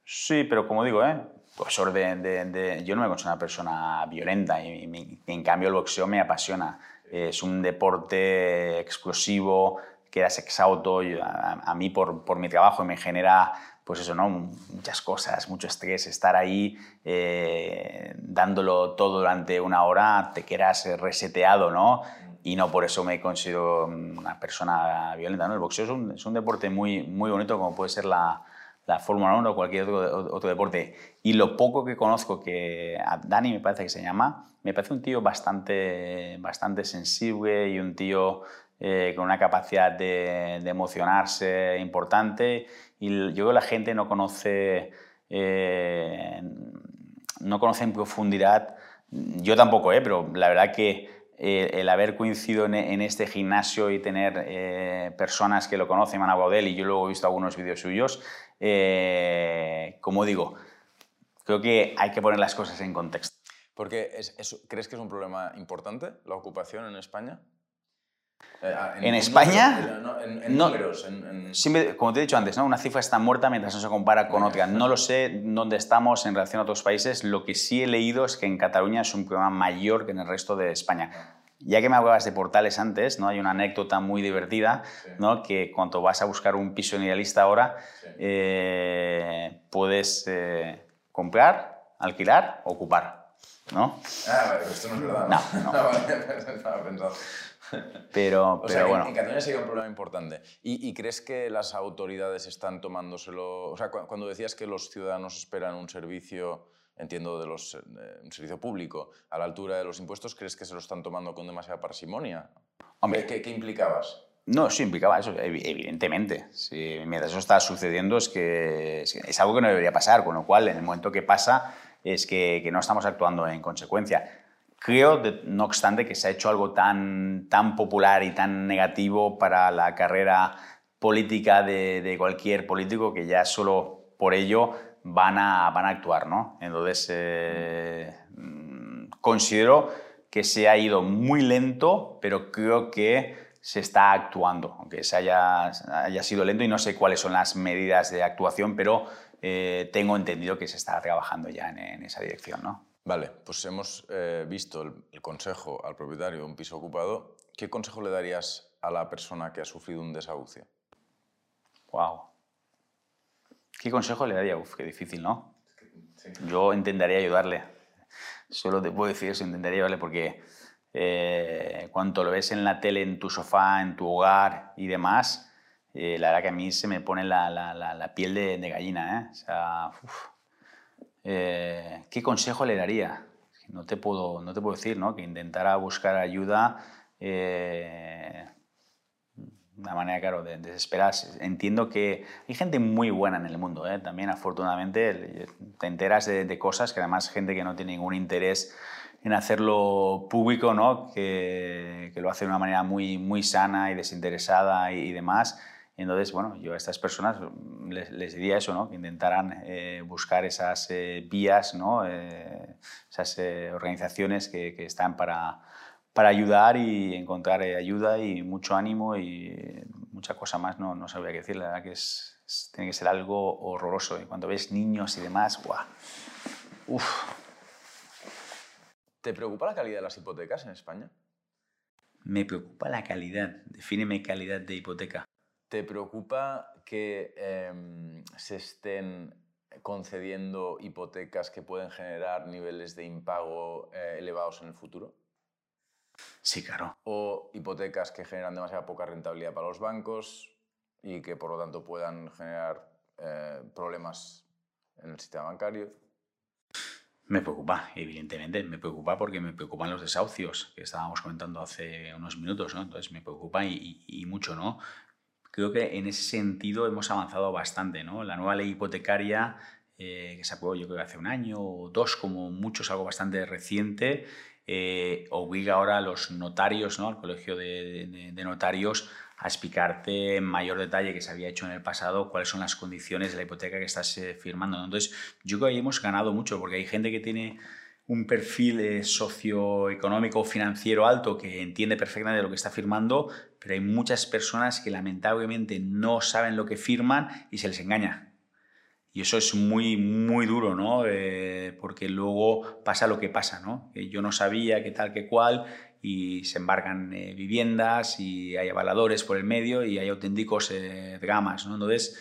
Sí, pero como digo, ¿eh? Pues de, de, yo no me considero una persona violenta y, y, en cambio el boxeo me apasiona es un deporte explosivo, que era sexauto, a, a, mí por, por, mi trabajo me genera pues eso, ¿no? Muchas cosas, mucho estrés, estar ahí eh, dándolo todo durante una hora, te quedas reseteado, ¿no? Y no por eso me considero una persona violenta, ¿no? El boxeo es un, es un deporte muy, muy bonito como puede ser la, la Fórmula 1 o cualquier otro, otro, deporte. Y lo poco que conozco, que a Dani me parece que se llama, me parece un tío bastante, bastante sensible y un tío eh, con una capacidad de, de, emocionarse importante. Y yo creo que la gente no conoce, eh, no conoce en profundidad, yo tampoco, eh, pero la verdad que eh, el haber coincidido en, en, este gimnasio y tener eh, personas que lo conocen, de él y yo luego he visto algunos vídeos suyos, eh, como digo, creo que hay que poner las cosas en contexto. Porque es, es, ¿crees que es un problema importante la ocupación en España? Eh, en, en, España, en, en no, números, siempre, como te he dicho antes, ¿no? una cifra está muerta mientras no se compara con otra. No lo sé dónde estamos en relación a otros países. Lo que sí he leído es que en Cataluña es un problema mayor que en el resto de España. Ya que me hablabas de portales antes, ¿no? hay una anécdota muy divertida, sí. ¿no? que cuando vas a buscar un piso en idealista ahora, sí. eh, puedes eh, comprar, alquilar, ocupar. ¿no? Ah, pero esto no es verdad. No, no. no. Pensado. Pero, o pero sea, bueno. En Cataluña sería un problema importante. ¿Y, ¿Y, crees que las autoridades están tomándoselo? O sea, cuando decías que los ciudadanos esperan un servicio, entiendo, de los, eh, un servicio público a la altura de los impuestos, ¿crees que se lo están tomando con demasiada parsimonia? Hombre, ¿Qué, qué implicabas? No, sí implicaba eso, evidentemente. Si mientras eso está sucediendo es que es algo que no debería pasar, con lo cual en el momento que pasa es que, que no estamos actuando en consecuencia. Creo, de, no obstante, que se ha hecho algo tan, tan popular y tan negativo para la carrera política de, cualquier político que ya solo por ello van a, van a actuar. ¿no? Entonces, eh, considero que se ha ido muy lento, pero creo que se está actuando, aunque se haya, haya sido lento y no sé cuáles son las medidas de actuación, pero eh, tengo entendido que se está trabajando ya en, en esa dirección. ¿no? Vale, pues hemos eh, visto el, el, consejo al propietario de un piso ocupado. ¿Qué consejo le darías a la persona que ha sufrido un desahucio? Wow. ¿Qué consejo le daría? Uf, qué difícil, ¿no? Sí. Yo intentaría ayudarle. Solo te puedo decir eso, intentaría ayudarle porque eh, cuando lo ves en la tele, en tu sofá, en tu hogar y demás, eh, la verdad que a mí se me pone la, la, la, la piel de, de, gallina, ¿eh? O sea, uf. Eh, ¿qué consejo le daría? No te puedo, no te puedo decir, ¿no? Que intentara buscar ayuda eh, una manera, claro, de, desesperarse. Entiendo que hay gente muy buena en el mundo, ¿eh? También, afortunadamente, te enteras de, de, cosas que además gente que no tiene ningún interés en hacerlo público, ¿no? Que, que lo hace de una manera muy, muy sana y desinteresada y, y demás. Entonces, bueno, yo a estas personas les, les diría eso, ¿no? que intentaran eh, buscar esas eh, vías, ¿no? Eh, esas organizaciones que, que, están para, para ayudar y encontrar ayuda y mucho ánimo y mucha cosa más, no, no sabría qué decir, la verdad que es, es, tiene que ser algo horroroso. Y cuando ves niños y demás, ¡guau! Uf. ¿Te preocupa la calidad de las hipotecas en España? Me preocupa la calidad. Defíneme calidad de hipoteca. ¿Te preocupa que eh, se estén concediendo hipotecas que pueden generar niveles de impago eh, elevados en el futuro? Sí, claro. O hipotecas que generan demasiada poca rentabilidad para los bancos y que por lo tanto puedan generar eh, problemas en el sistema bancario. Me preocupa, evidentemente, me preocupa porque me preocupan los desahucios que estábamos comentando hace unos minutos, ¿no? Entonces me preocupa y, y, y mucho, ¿no? Creo que en ese sentido hemos avanzado bastante. ¿no? La nueva ley hipotecaria, eh, que se aprobó yo creo que hace un año o dos, como mucho, es algo bastante reciente, eh, obliga ahora a los notarios, ¿no? al colegio de, notarios, a explicarte en mayor detalle que se había hecho en el pasado cuáles son las condiciones de la hipoteca que estás eh, firmando. Entonces, yo creo que ahí hemos ganado mucho porque hay gente que tiene un perfil eh, socioeconómico o financiero alto que entiende perfectamente lo que está firmando, pero hay muchas personas que lamentablemente no saben lo que firman y se les engaña. Y eso es muy, muy duro, ¿no? Eh, porque luego pasa lo que pasa, ¿no? Yo no sabía qué tal, qué cual, y se embargan eh, viviendas y hay avaladores por el medio y hay auténticos dramas, ¿no? Entonces,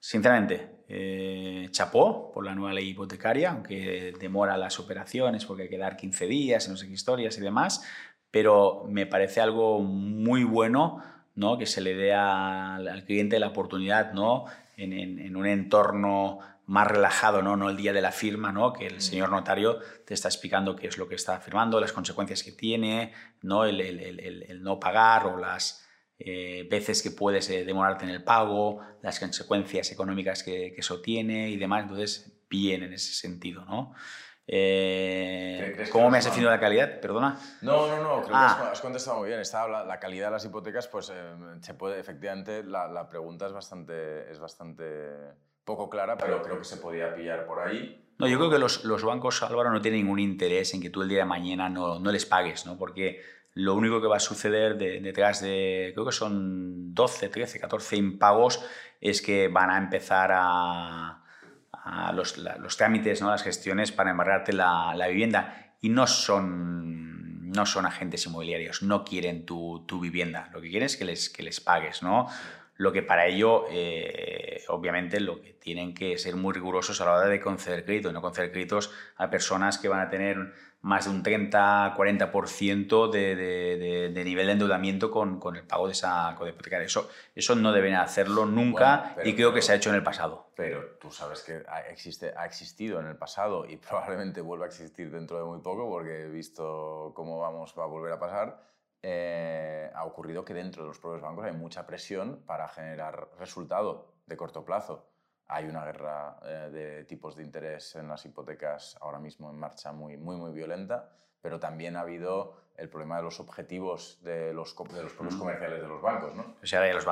sinceramente, eh, chapó por la nueva ley hipotecaria, aunque demora las operaciones porque hay que dar 15 días, no sé qué historias y demás, pero me parece algo muy bueno ¿no? que se le dé al, cliente la oportunidad ¿no? en, un entorno más relajado, ¿no? no el día de la firma, ¿no? que el señor notario te está explicando qué es lo que está firmando, las consecuencias que tiene, ¿no? El, el, no pagar o las eh, veces que puedes eh, demorarte en el pago, las consecuencias económicas que, que, eso tiene y demás. Entonces, bien en ese sentido. ¿no? Eh, ¿Cómo me has definido la calidad? Perdona. No, no, no, creo que has, ah. contestado muy bien. Está, la, calidad de las hipotecas, pues eh, se puede, efectivamente, la, la, pregunta es bastante, es bastante poco clara, pero creo que se podía pillar por ahí. No, yo creo que los, los bancos, Álvaro, no tienen ningún interés en que tú el día de mañana no, no les pagues, ¿no? Porque lo único que va a suceder detrás de, creo que son 12, 13, 14 impagos, es que van a empezar a los, los, trámites, ¿no? las gestiones para embargarte la, la, vivienda y no son, no son agentes inmobiliarios, no quieren tu, tu, vivienda, lo que quieren es que les, que les pagues, ¿no? Lo que para ello, eh, obviamente, lo que tienen que ser muy rigurosos a la hora de conceder crédito, no conceder créditos a personas que van a tener más de un 30-40% de, de, de, nivel de endeudamiento con, con, el pago de esa código hipotecaria. Eso, eso no deben hacerlo nunca y creo que se ha hecho en el pasado. Pero tú sabes que ha, existe, ha existido en el pasado y probablemente vuelva a existir dentro de muy poco porque he visto cómo vamos a volver a pasar. Eh, ha ocurrido que dentro de los propios bancos hay mucha presión para generar resultado de corto plazo. Hay una guerra eh, de tipos de interés en las hipotecas ahora mismo en marcha muy, muy, muy violenta, pero también ha habido el problema de los objetivos de los, de los comerciales de los bancos. ¿no? O sea, los,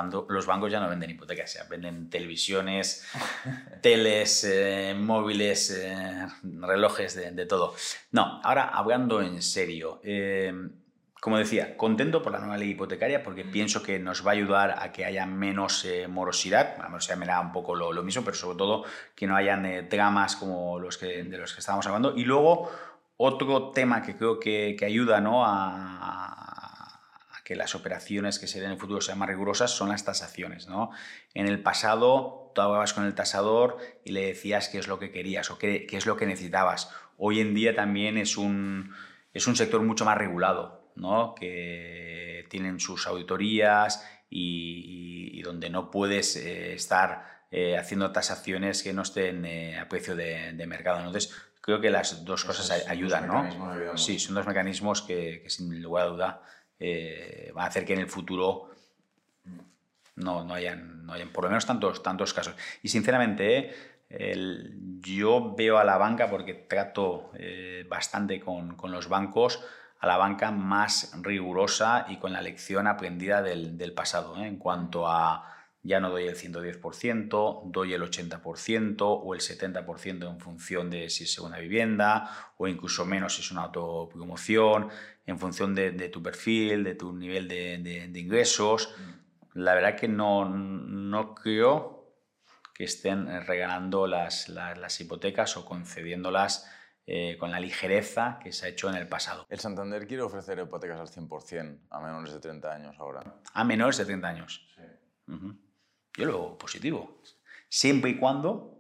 bancos ya no venden hipotecas, venden televisiones, teles, eh, móviles, eh, relojes, de, todo. No, ahora hablando en serio, como decía, contento por la nueva ley hipotecaria porque pienso que nos va a ayudar a que haya menos eh, morosidad. La morosidad me da un poco lo, lo, mismo, pero sobre todo que no hayan eh, dramas como los que, de los que estábamos hablando. Y luego, otro tema que creo que, que ayuda ¿no? a, a, que las operaciones que se den en el futuro sean más rigurosas son las tasaciones. ¿no? En el pasado, tú hablabas con el tasador y le decías qué es lo que querías o qué, qué es lo que necesitabas. Hoy en día también es un, es un sector mucho más regulado que tienen sus auditorías y, donde no puedes eh, estar eh, haciendo tasaciones que no estén eh, a precio de, mercado. Entonces, creo que las dos cosas ayudan, ¿no? Sí, son dos mecanismos que, sin lugar a duda van a hacer que en el futuro no, no, hayan, no hayan por lo menos tantos, tantos casos. Y sinceramente, yo veo a la banca, porque trato bastante con, con los bancos, a la banca más rigurosa y con la lección aprendida del, pasado, ¿eh? en cuanto a ya no doy el 110%, doy el 80% o el 70% en función de si es una vivienda o incluso menos si es una autopromoción, en función de, tu perfil, de tu nivel de, ingresos. La verdad que no, no creo que estén regalando las, las, las hipotecas o concediéndolas eh, con la ligereza que se ha hecho en el pasado. El Santander quiere ofrecer hipotecas al 100% a menores de 30 años ahora. A menores de 30 años. Sí. Yo lo veo positivo. Siempre y cuando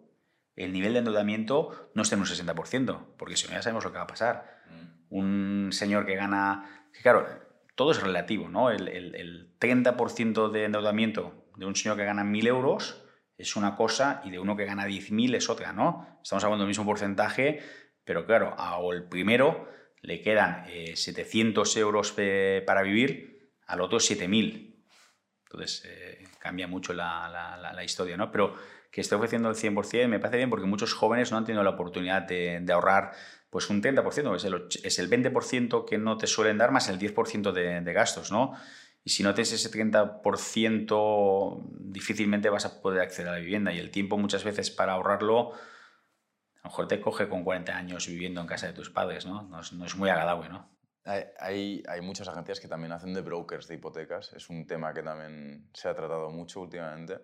el nivel de endeudamiento no esté en un 60%, porque si no ya sabemos lo que va a pasar. Mm. Un señor que gana... claro, todo es relativo, ¿no? El, el, el 30% de endeudamiento de un señor que gana 1.000 euros es una cosa y de uno que gana 10.000 es otra, ¿no? Estamos hablando del mismo porcentaje, pero claro, al primero le quedan 700 eh, euros para vivir, al otro 7.000. Entonces eh, cambia mucho la, historia, ¿no? Pero que esté ofreciendo el 100% me parece bien porque muchos jóvenes no han tenido la oportunidad de, ahorrar pues un 30%, es el, es el 20% que no te suelen dar más el 10% de, de gastos, ¿no? Y si no tienes ese 30%, difícilmente vas a poder acceder a la vivienda y el tiempo muchas veces para ahorrarlo a lo mejor te coge con 40 años viviendo en casa de tus padres, ¿no? No es, muy agradable, ¿no? Hay, hay, muchas agencias que también hacen de brokers de hipotecas. Es un tema que también se ha tratado mucho últimamente.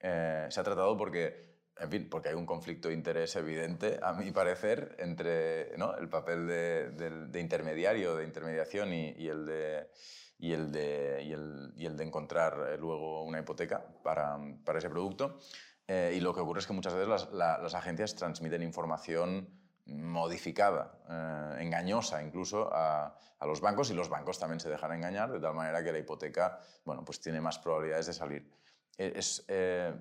Eh, se ha tratado porque, en fin, porque hay un conflicto de interés evidente, a mi parecer, entre ¿no? el papel de, de, intermediario, de intermediación y, y el de y el de, y el, y el de encontrar luego una hipoteca para, para ese producto. Eh, y lo que ocurre es que muchas veces las, las agencias transmiten información modificada, eh, engañosa incluso a, a, los bancos y los bancos también se dejan engañar de tal manera que la hipoteca bueno, pues tiene más probabilidades de salir. E, es, eh,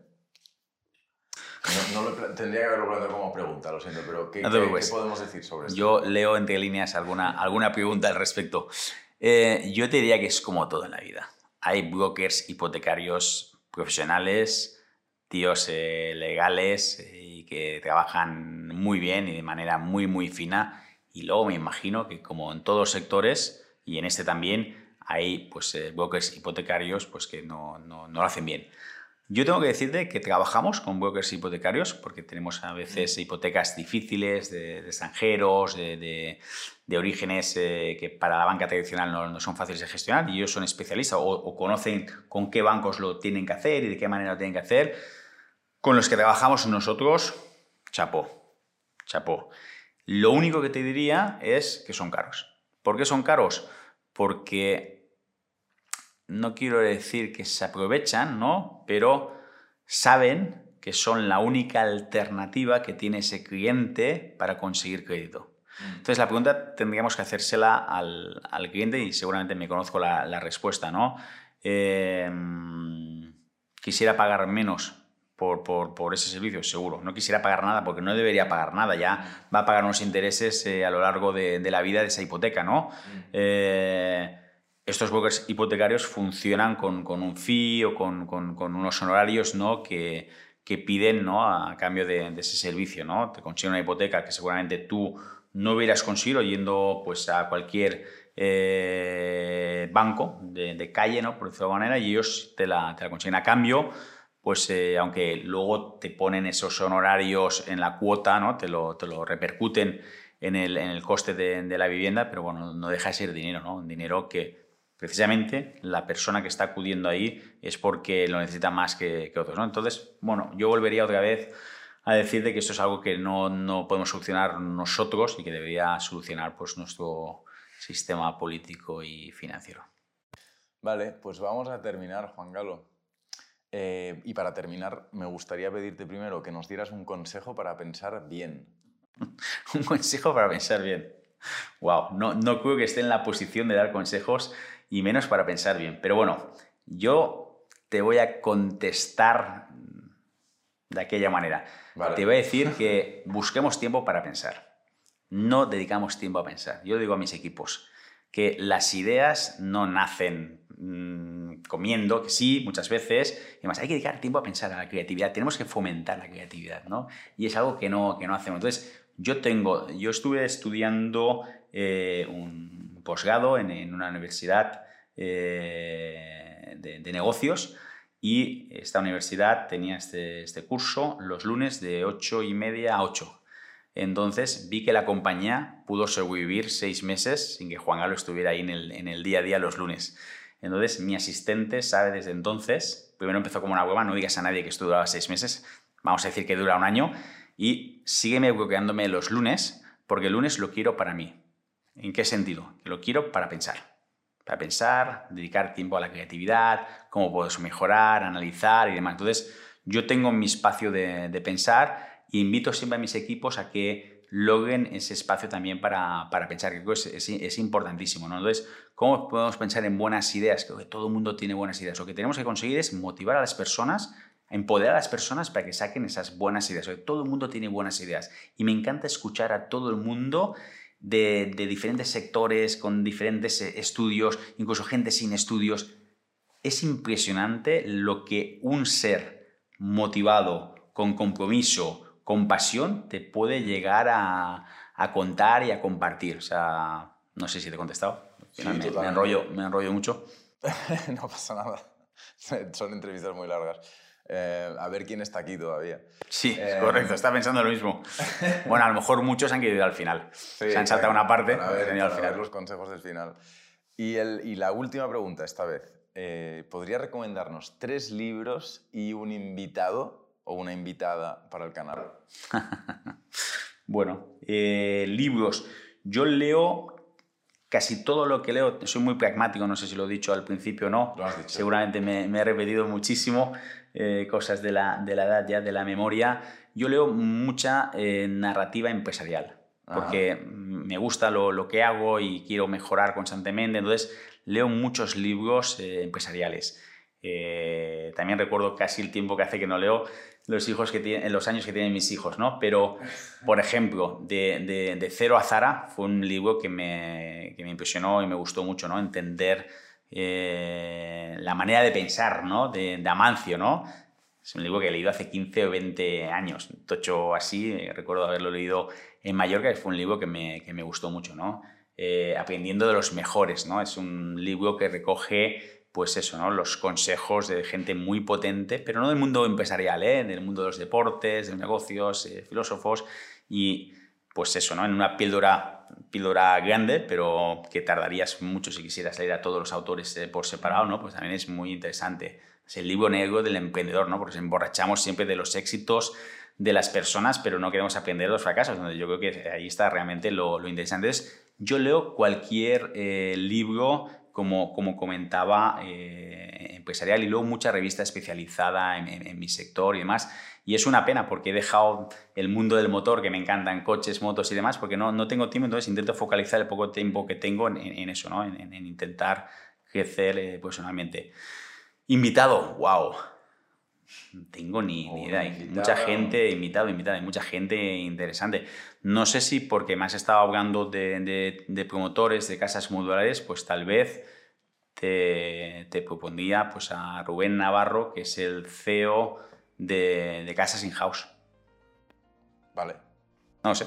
no, tendría que haberlo planteado como pregunta, lo siento, pero ¿qué, podemos decir sobre esto? Yo leo entre líneas alguna, alguna pregunta al respecto. yo te diría que es como todo en la vida. Hay brokers hipotecarios profesionales, tíos eh, legales eh, y que trabajan muy bien y de manera muy, muy fina. Y luego me imagino que como en todos los sectores, y en este también, hay pues, eh, brokers hipotecarios pues, que no, no, no, lo hacen bien. Yo tengo que decirte que trabajamos con brokers hipotecarios porque tenemos a veces hipotecas difíciles de, extranjeros, de, de, orígenes que para la banca tradicional no, no, son fáciles de gestionar y ellos son especialistas o, o, conocen con qué bancos lo tienen que hacer y de qué manera lo tienen que hacer con los que trabajamos nosotros, chapó, chapó. Lo único que te diría es que son caros. ¿Por qué son caros? Porque no quiero decir que se aprovechan, ¿no? Pero saben que son la única alternativa que tiene ese cliente para conseguir crédito. Mm. Entonces la pregunta tendríamos que hacérsela al, cliente y seguramente me conozco la, respuesta, ¿no? Eh, quisiera pagar menos por, por, por, ese servicio, seguro. No quisiera pagar nada porque no debería pagar nada, ya va a pagar unos intereses eh, a lo largo de, de, la vida de esa hipoteca, ¿no? Mm. Eh, estos brokers hipotecarios funcionan con, con un fee o con, con, con, unos honorarios ¿no? que, que piden ¿no? a cambio de, de, ese servicio. ¿no? Te consiguen una hipoteca que seguramente tú no hubieras conseguido yendo pues, a cualquier eh, banco de, de, calle, ¿no? por decirlo de alguna manera, y ellos te la, te la consiguen a cambio pues eh, aunque luego te ponen esos honorarios en la cuota, ¿no? te, lo, te lo repercuten en el, en el coste de, la vivienda, pero bueno, no deja de ser dinero, ¿no? Dinero que precisamente la persona que está acudiendo ahí es porque lo necesita más que, otros, ¿no? Entonces, bueno, yo volvería otra vez a decirte que esto es algo que no, no podemos solucionar nosotros y que debería solucionar pues, nuestro sistema político y financiero. Vale, pues vamos a terminar, Juan Galo. Eh, y para terminar, me gustaría pedirte primero que nos dieras un consejo para pensar bien. un consejo para pensar bien. Wow, no, no creo que esté en la posición de dar consejos y menos para pensar bien. Pero bueno, yo te voy a contestar de aquella manera. Te voy a decir que busquemos tiempo para pensar. No dedicamos tiempo a pensar. Yo digo a mis equipos que las ideas no nacen Mm, comiendo, que sí, muchas veces, y además hay que dedicar tiempo a pensar a la creatividad, tenemos que fomentar la creatividad, ¿no? Y es algo que no, que no hacemos. Entonces, yo tengo, yo estuve estudiando eh, un posgrado en, una universidad eh, de, negocios y esta universidad tenía este, este curso los lunes de 8 y media a 8. Entonces vi que la compañía pudo sobrevivir seis meses sin que Juan Galo estuviera ahí en el, en el día a día los lunes. Entonces, mi asistente sabe desde entonces, primero empezó como una hueva, no digas a nadie que esto duraba seis meses, vamos a decir que dura un año, y sígueme bloqueándome los lunes, porque el lunes lo quiero para mí. ¿En qué sentido? Lo quiero para pensar. Para pensar, dedicar tiempo a la creatividad, cómo puedo mejorar, analizar y demás. Entonces, yo tengo mi espacio de, de pensar e invito siempre a mis equipos a que logren ese espacio también para, para pensar, que es, importantísimo. ¿no? Entonces, ¿cómo podemos pensar en buenas ideas? Creo que todo el mundo tiene buenas ideas. Lo que tenemos que conseguir es motivar a las personas, empoderar a las personas para que saquen esas buenas ideas. todo el mundo tiene buenas ideas. Y me encanta escuchar a todo el mundo de, de diferentes sectores, con diferentes eh, estudios, incluso gente sin estudios. Es impresionante lo que un ser motivado, con compromiso, con pasión te puede llegar a, a, contar y a compartir. O sea, no sé si te he contestado. me, enrollo, me enrollo mucho. no pasa nada. Son entrevistas muy largas. Eh, a ver quién está aquí todavía. Sí, eh, correcto, está pensando lo mismo. Bueno, a lo mejor muchos han querido al final. Se han saltado una parte, para ver, al final. los consejos del final. Y, el, y la última pregunta esta vez. Eh, ¿Podría recomendarnos tres libros y un invitado o una invitada para el canal? bueno, eh, libros. Yo leo casi todo lo que leo, soy muy pragmático, no sé si lo he dicho al principio o no, seguramente me, me he repetido muchísimo eh, cosas de la, de la edad ya, de la memoria. Yo leo mucha eh, narrativa empresarial, Ajá. porque me gusta lo, lo que hago y quiero mejorar constantemente, entonces leo muchos libros eh, empresariales. Eh, también recuerdo casi el tiempo que hace que no leo los, hijos que tienen, los años que tienen mis hijos, ¿no? Pero, por ejemplo, de, de, de Cero a Zara fue un libro que me, que me impresionó y me gustó mucho, ¿no? Entender eh, la manera de pensar, ¿no? De, de, Amancio, ¿no? Es un libro que he leído hace 15 o 20 años, tocho así, eh, recuerdo haberlo leído en Mallorca, y fue un libro que me, que me gustó mucho, ¿no? Eh, aprendiendo de los mejores, ¿no? Es un libro que recoge pues eso, ¿no? los consejos de gente muy potente, pero no del mundo empresarial, ¿eh? del mundo de los deportes, de los negocios, eh, filósofos, y pues eso, ¿no? en una píldora, píldora grande, pero que tardarías mucho si quisieras leer a todos los autores eh, por separado, ¿no? pues también es muy interesante. Es el libro negro del emprendedor, ¿no? porque emborrachamos siempre de los éxitos de las personas, pero no queremos aprender de los fracasos, donde yo creo que ahí está realmente lo, lo interesante. Es, yo leo cualquier eh, libro como, como comentaba, eh, empresarial y luego mucha revista especializada en, mi sector y demás. Y es una pena porque he dejado el mundo del motor, que me encantan coches, motos y demás, porque no, no tengo tiempo, entonces intento focalizar el poco tiempo que tengo en, eso, ¿no? en, intentar crecer eh. Invitado, wow. No tengo ni, ni idea. Hay mucha gente, invitado, invitada, hay mucha gente interesante. No sé si porque me has estado hablando de, de, de promotores, de casas modulares, pues tal vez te, te, propondría pues, a Rubén Navarro, que es el CEO de, de Casas In-House. Vale. No lo sé.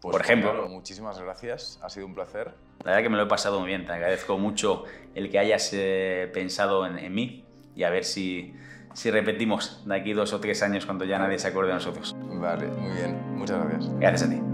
Pues Por ejemplo. Claro, muchísimas gracias, ha sido un placer. La verdad que me lo he pasado muy bien, te agradezco mucho el que hayas eh, pensado en, en, mí y a ver si, si repetimos de aquí dos o tres años cuando ya nadie se acuerde de nosotros. Vale, muy bien, muchas gracias. Gracias a ti.